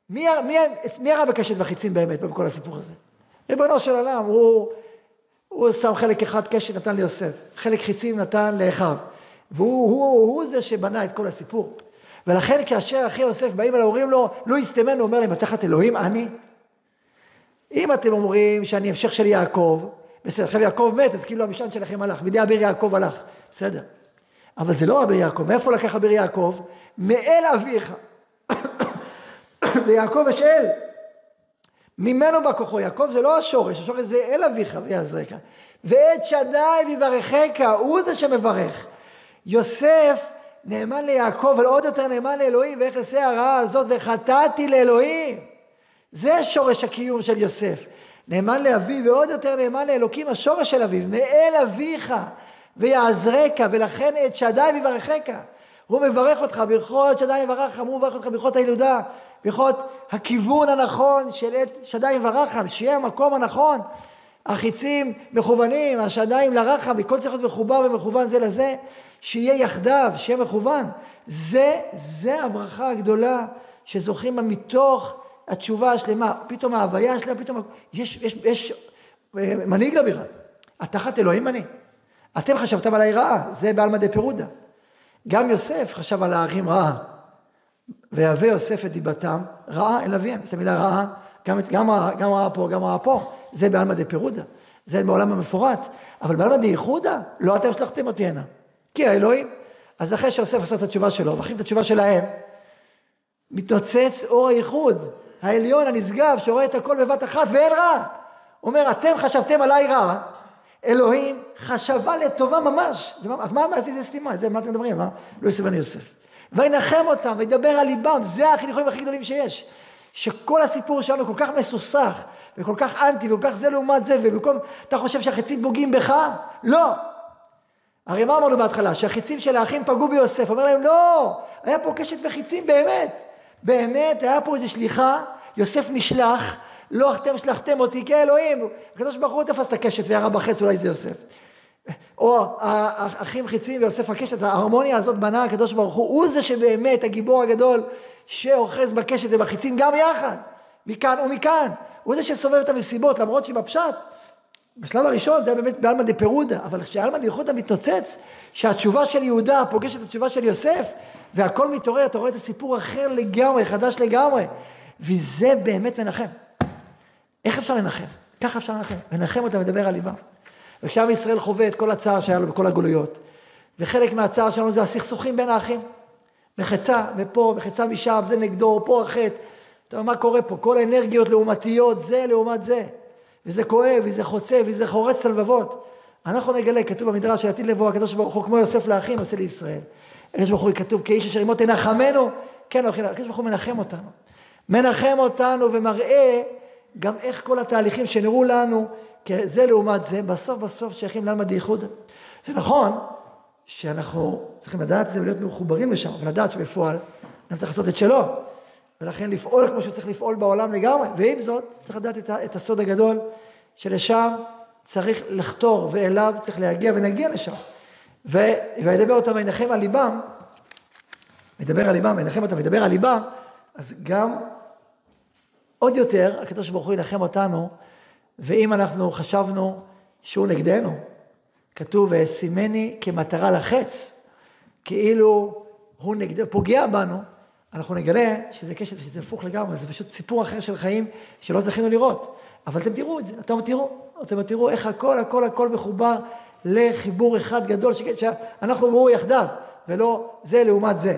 מי, מי, מי הרע בקשת וחיצים באמת בכל הסיפור הזה? ריבונו של עולם, הוא, הוא שם חלק אחד קשת נתן ליוסף, חלק חיצים נתן לאחיו, והוא הוא, הוא, הוא זה שבנה את כל הסיפור. ולכן כאשר אחי יוסף באים אליו, אומרים לו, לא יסתמן, הוא אומר להם, תחת אלוהים אני? אם אתם אומרים שאני המשך של יעקב, בסדר, עכשיו יעקב מת, אז כאילו המשען שלכם הלך, בידי אביר יעקב הלך, בסדר. אבל זה לא אביר יעקב, מאיפה לקח אביר יעקב? מאל אביך. (coughs) ליעקב יש אל. ממנו בא כוחו, יעקב זה לא השורש, השורש זה אל אביך ויעזרך. ואת שדי ויברכך, הוא זה שמברך. יוסף נאמן ליעקב, אבל עוד יותר נאמן לאלוהים, ואיך אעשה הרעה הזאת, וחטאתי לאלוהים. זה שורש הקיום של יוסף. נאמן לאביו, ועוד יותר נאמן לאלוקים, השורש של אביו, מאל אביך ויעזרך, ולכן את שדי ויברכך. הוא מברך אותך, ברכות שדי יברך, הוא מברך אותך ברכות הילודה, ברכות הכיוון הנכון של עת שדי יברך, שיהיה המקום הנכון. החיצים מכוונים, השדיים לרחם, וכל צריך להיות מחובר ומכוון זה לזה, שיהיה יחדיו, שיהיה מכוון. זה, זה הברכה הגדולה שזוכים בה מתוך התשובה השלמה, פתאום ההוויה השלמה, פתאום יש, יש, יש אה, מנהיג לבירה. התחת אלוהים אני. אתם חשבתם עליי רעה, זה בעלמא דה פירודה. גם יוסף חשב על האחים רעה. ויהווה יוסף את דיבתם רעה אל אביהם. את המילה רעה, גם, גם, גם רעה פה, גם רעה פה, זה בעלמא דה פירודה. זה בעולם המפורט. אבל בעלמא דה ייחודה, לא אתם שלחתם אותי הנה. כי האלוהים. אז אחרי שיוסף עשה את התשובה שלו, ואחרי את התשובה שלהם, מתנוצץ אור הייחוד. העליון הנשגב שרואה את הכל בבת אחת ואין רע. אומר, אתם חשבתם עליי רע, אלוהים חשבה לטובה ממש. זה, אז מה עשית זה סתימה? זה מה אתם מדברים? מה? לא יוסף בני יוסף. וינחם אותם, וידבר על ליבם, זה החינוכים הכי גדולים שיש. שכל הסיפור שלנו כל כך מסוכסך, וכל כך אנטי, וכל כך זה לעומת זה, ובמקום, אתה חושב שהחצים פוגעים בך? לא. הרי מה אמרנו בהתחלה? שהחיצים של האחים פגעו ביוסף. אומר להם, לא, היה פה קשת וחיצים באמת. באמת, היה פה איזו שליחה, יוסף נשלח, לא אתם שלחתם אותי כאלוהים. הקדוש ברוך הוא תפס את הקשת וירה בחץ, אולי זה יוסף. או האחים חיצים ויוסף הקשת, ההרמוניה הזאת בנה הקדוש ברוך הוא, הוא זה שבאמת הגיבור הגדול שאוחז בקשת ובחיצים גם יחד, מכאן ומכאן. הוא זה שסובב את המסיבות, למרות שבפשט, בשלב הראשון זה היה באמת בעלמא דפירודה, אבל כשעלמא דייחודא מתנוצץ, שהתשובה של יהודה פוגשת את התשובה של יוסף, והכל מתעורר, אתה רואה את הסיפור אחר לגמרי, חדש לגמרי, וזה באמת מנחם. איך אפשר לנחם? ככה אפשר לנחם. מנחם אותה מדבר על ליבם. וכשעם ישראל חווה את כל הצער שהיה לו בכל הגלויות, וחלק מהצער שלנו זה הסכסוכים בין האחים. מחצה מפה, מחצה משם, זה נגדו, פה החץ. אתה יודע מה קורה פה? כל האנרגיות לעומתיות, זה לעומת זה. וזה כואב, וזה חוצה, וזה חורץ את הלבבות. אנחנו נגלה, כתוב במדרש שעתיד לבוא הקדוש ברוך הוא כמו יוסף לאחים עושה לישראל. הקדוש ברוך הוא כתוב כאיש אשר ימות תנחמנו, כן, הקדוש ברוך הוא מנחם אותנו. מנחם אותנו ומראה גם איך כל התהליכים שנראו לנו, זה לעומת זה, בסוף בסוף שייכים לעלמא דייחוד. זה נכון שאנחנו צריכים לדעת את זה ולהיות מחוברים לשם, ולדעת שבפועל גם צריך לעשות את שלו, ולכן לפעול כמו שהוא צריך לפעול בעולם לגמרי, ועם זאת צריך לדעת את, את הסוד הגדול שלשם צריך לחתור, ואליו צריך להגיע ונגיע לשם. וידבר אותם וינחם על ליבם, מדבר על ליבם, וינחם אותם וידבר על ליבם, אז גם עוד יותר הקדוש ברוך הוא ינחם אותנו, ואם אנחנו חשבנו שהוא נגדנו, כתוב וישימני כמטרה לחץ, כאילו הוא נגד, פוגע בנו, אנחנו נגלה שזה קשר, שזה הפוך לגמרי, זה פשוט סיפור אחר של חיים שלא זכינו לראות. אבל אתם תראו את זה, אתם תראו, אתם תראו איך הכל, הכל, הכל מחובר לחיבור אחד גדול, שאנחנו והוא יחדיו, ולא זה לעומת זה.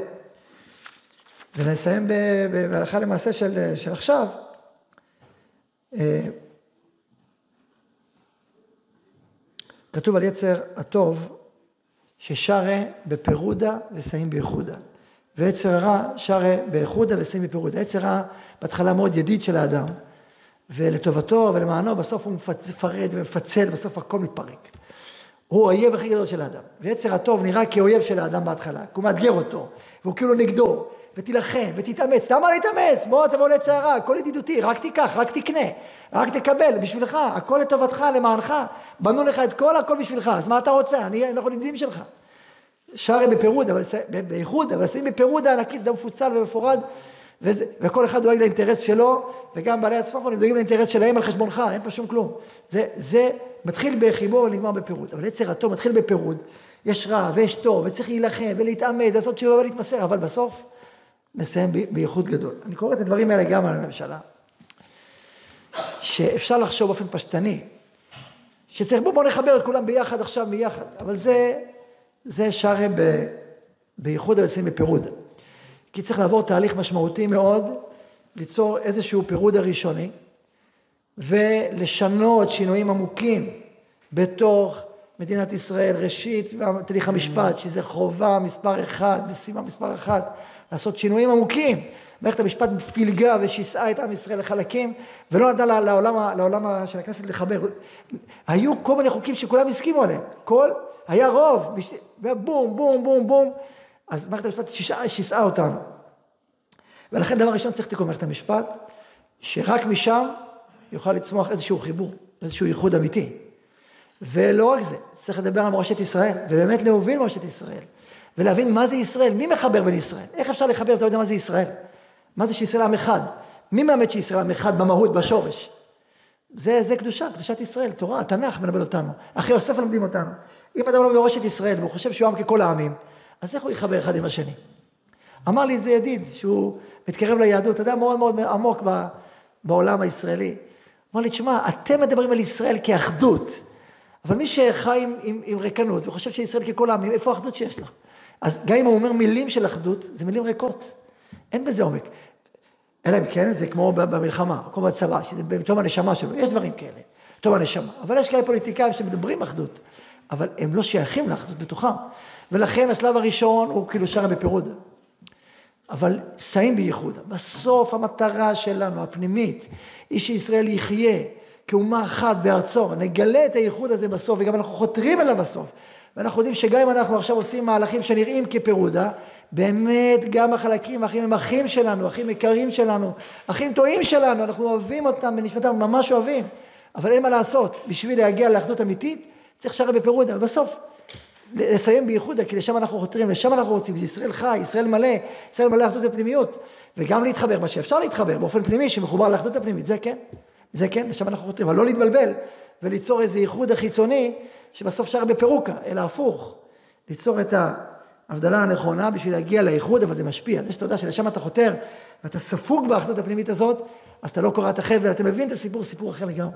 ונסיים בהלכה למעשה של, של עכשיו. אה, כתוב על יצר הטוב ששרה בפירודה וסיים בייחודה. ויצר הרע שרה באיחודה וסיים בפירודה. יצר הרע בהתחלה מאוד ידיד של האדם, ולטובתו ולמענו בסוף הוא מפרד ומפצל, בסוף הכל מתפרק. הוא האויב הכי גדול של האדם. ויצר הטוב נראה כאויב של האדם בהתחלה, כי הוא מאתגר אותו, והוא כאילו נגדו, ותילחם, ותתאמץ. למה להתאמץ? בוא תבוא הרע, הכל ידידותי, רק תיקח, רק תקנה, רק תקבל, בשבילך, הכל לטובתך, למענך. בנו לך את כל הכל בשבילך, אז מה אתה רוצה? אני, אנחנו ידידים שלך. שרי בפירוד, אבל בייחוד, אבל שמים בפירוד הענקית, דם מפוצל ומפורד, וזה, וכל אחד דואג לאינטרס שלו, וגם בעלי הצפפונים דואגים לאינטרס שלהם על חשבונך, אין פה שום כלום. זה, זה מתחיל בחיבור ונגמר בפירוד, אבל יצר הטוב מתחיל בפירוד. יש רע ויש טוב, וצריך להילחם ולהתאמץ, לעשות תשובה ולהתמסר, אבל בסוף מסיים בייחוד גדול. אני קורא את הדברים האלה גם על הממשלה, שאפשר לחשוב באופן פשטני, שצריך, בוא, בוא נחבר את כולם ביחד עכשיו, ביחד, אבל זה, זה שרה בייחוד ומסיים בפירוד. כי צריך לעבור תהליך משמעותי מאוד, ליצור איזשהו פירוד הראשוני, ולשנות שינויים עמוקים בתוך מדינת ישראל, ראשית תהליך המשפט, שזה חובה מספר אחד, משימה מספר אחת, לעשות שינויים עמוקים. מערכת המשפט פילגה ושיסעה את עם ישראל לחלקים, ולא נתנה לעולם, לעולם של הכנסת לחבר. היו כל מיני חוקים שכולם הסכימו עליהם. כל, היה רוב, ובום, בום, בום, בום. אז מערכת המשפט שיסעה אותנו. ולכן דבר ראשון צריך תיקון מערכת המשפט, שרק משם יוכל לצמוח איזשהו חיבור, איזשהו ייחוד אמיתי. ולא רק זה, צריך לדבר על מורשת ישראל, ובאמת להוביל מורשת ישראל, ולהבין מה זה ישראל, מי מחבר בין ישראל, איך אפשר לחבר, אתה לא יודע מה זה ישראל, מה זה שישראל עם אחד, מי מאמת שישראל עם אחד במהות, בשורש. זה, זה קדושה, קדושת ישראל, תורה, התנ"ך מלמד אותנו, אחרי יוסף מלמדים אותנו. אם אדם לא במורשת ישראל והוא חושב שהוא עם ככל העמים, אז איך הוא יחבר אחד עם השני? אמר לי איזה ידיד שהוא מתקרב ליהדות, יודע, מאוד מאוד עמוק בעולם הישראלי. אמר לי, תשמע, אתם מדברים על ישראל כאחדות, אבל מי שחי עם, עם, עם ריקנות וחושב שישראל ככל העמים, איפה האחדות שיש לו? אז גם אם הוא אומר מילים של אחדות, זה מילים ריקות. אין בזה עומק. אלא אם כן, זה כמו במלחמה, כמו בצבא, שזה בתום הנשמה שלו, יש דברים כאלה, תום הנשמה. אבל יש כאלה פוליטיקאים שמדברים אחדות, אבל הם לא שייכים לאחדות בתוכם. ולכן השלב הראשון הוא כאילו שרה בפירוד. אבל סעים בייחוד. בסוף המטרה שלנו, הפנימית, היא שישראל יחיה כאומה אחת בארצו. נגלה את הייחוד הזה בסוף, וגם אנחנו חותרים אליו בסוף. ואנחנו יודעים שגם אם אנחנו עכשיו עושים מהלכים שנראים כפירודה, באמת גם החלקים האחים הם אחים שלנו, אחים יקרים שלנו, אחים טועים שלנו, אנחנו אוהבים אותם בנשמתם, ממש אוהבים. אבל אין מה לעשות, בשביל להגיע לאחדות אמיתית, צריך שערי בפירוד, אבל בסוף, לסיים בייחודה, כי לשם אנחנו חותרים, לשם אנחנו רוצים, ישראל חי, ישראל מלא, ישראל מלא אחדות ופנימיות, וגם להתחבר, מה שאפשר להתחבר באופן פנימי, שמחובר לאחדות הפנימית, זה כן, זה כן, לשם אנחנו חותרים, אבל לא להתבלבל וליצור איזה ייחוד החיצוני, שבסוף שער בפירוקה, אלא הפוך, ליצור את ההבדלה הנכונה בשביל להגיע לאיחוד, אבל זה משפיע, זה שאתה יודע שלשם אתה חותר, ואתה ספוג באחדות הפנימית הזאת, אז אתה לא קורע את החבל, אתה מבין את הסיפור, סיפור אחר לגמרי.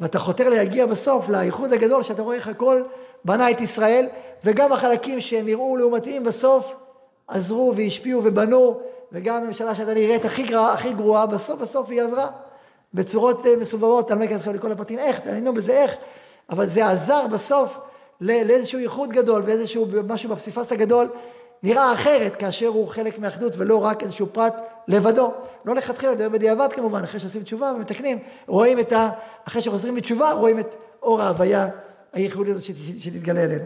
ואתה חותר להגיע בסוף לאיחוד הגדול, שאתה רואה איך הכל בנה את ישראל, וגם החלקים שנראו לעומתיים בסוף עזרו והשפיעו ובנו, וגם הממשלה שאתה נראית הכי, גרוע, הכי גרועה, בסוף בסוף היא עזרה. בצורות אה, מסובבות, אני לא אכנס לכל הפרטים איך, תעניינו בזה איך, אבל זה עזר בסוף לאיזשהו ייחוד גדול ואיזשהו משהו בפסיפס הגדול, נראה אחרת כאשר הוא חלק מאחדות ולא רק איזשהו פרט לבדו. לא לכתחילה, לדבר בדיעבד כמובן, אחרי שעושים תשובה ומתקנים, רואים את ה... אחרי שחוזרים בתשובה, רואים את אור ההוויה הייחודית הזאת שתתגלה אלינו.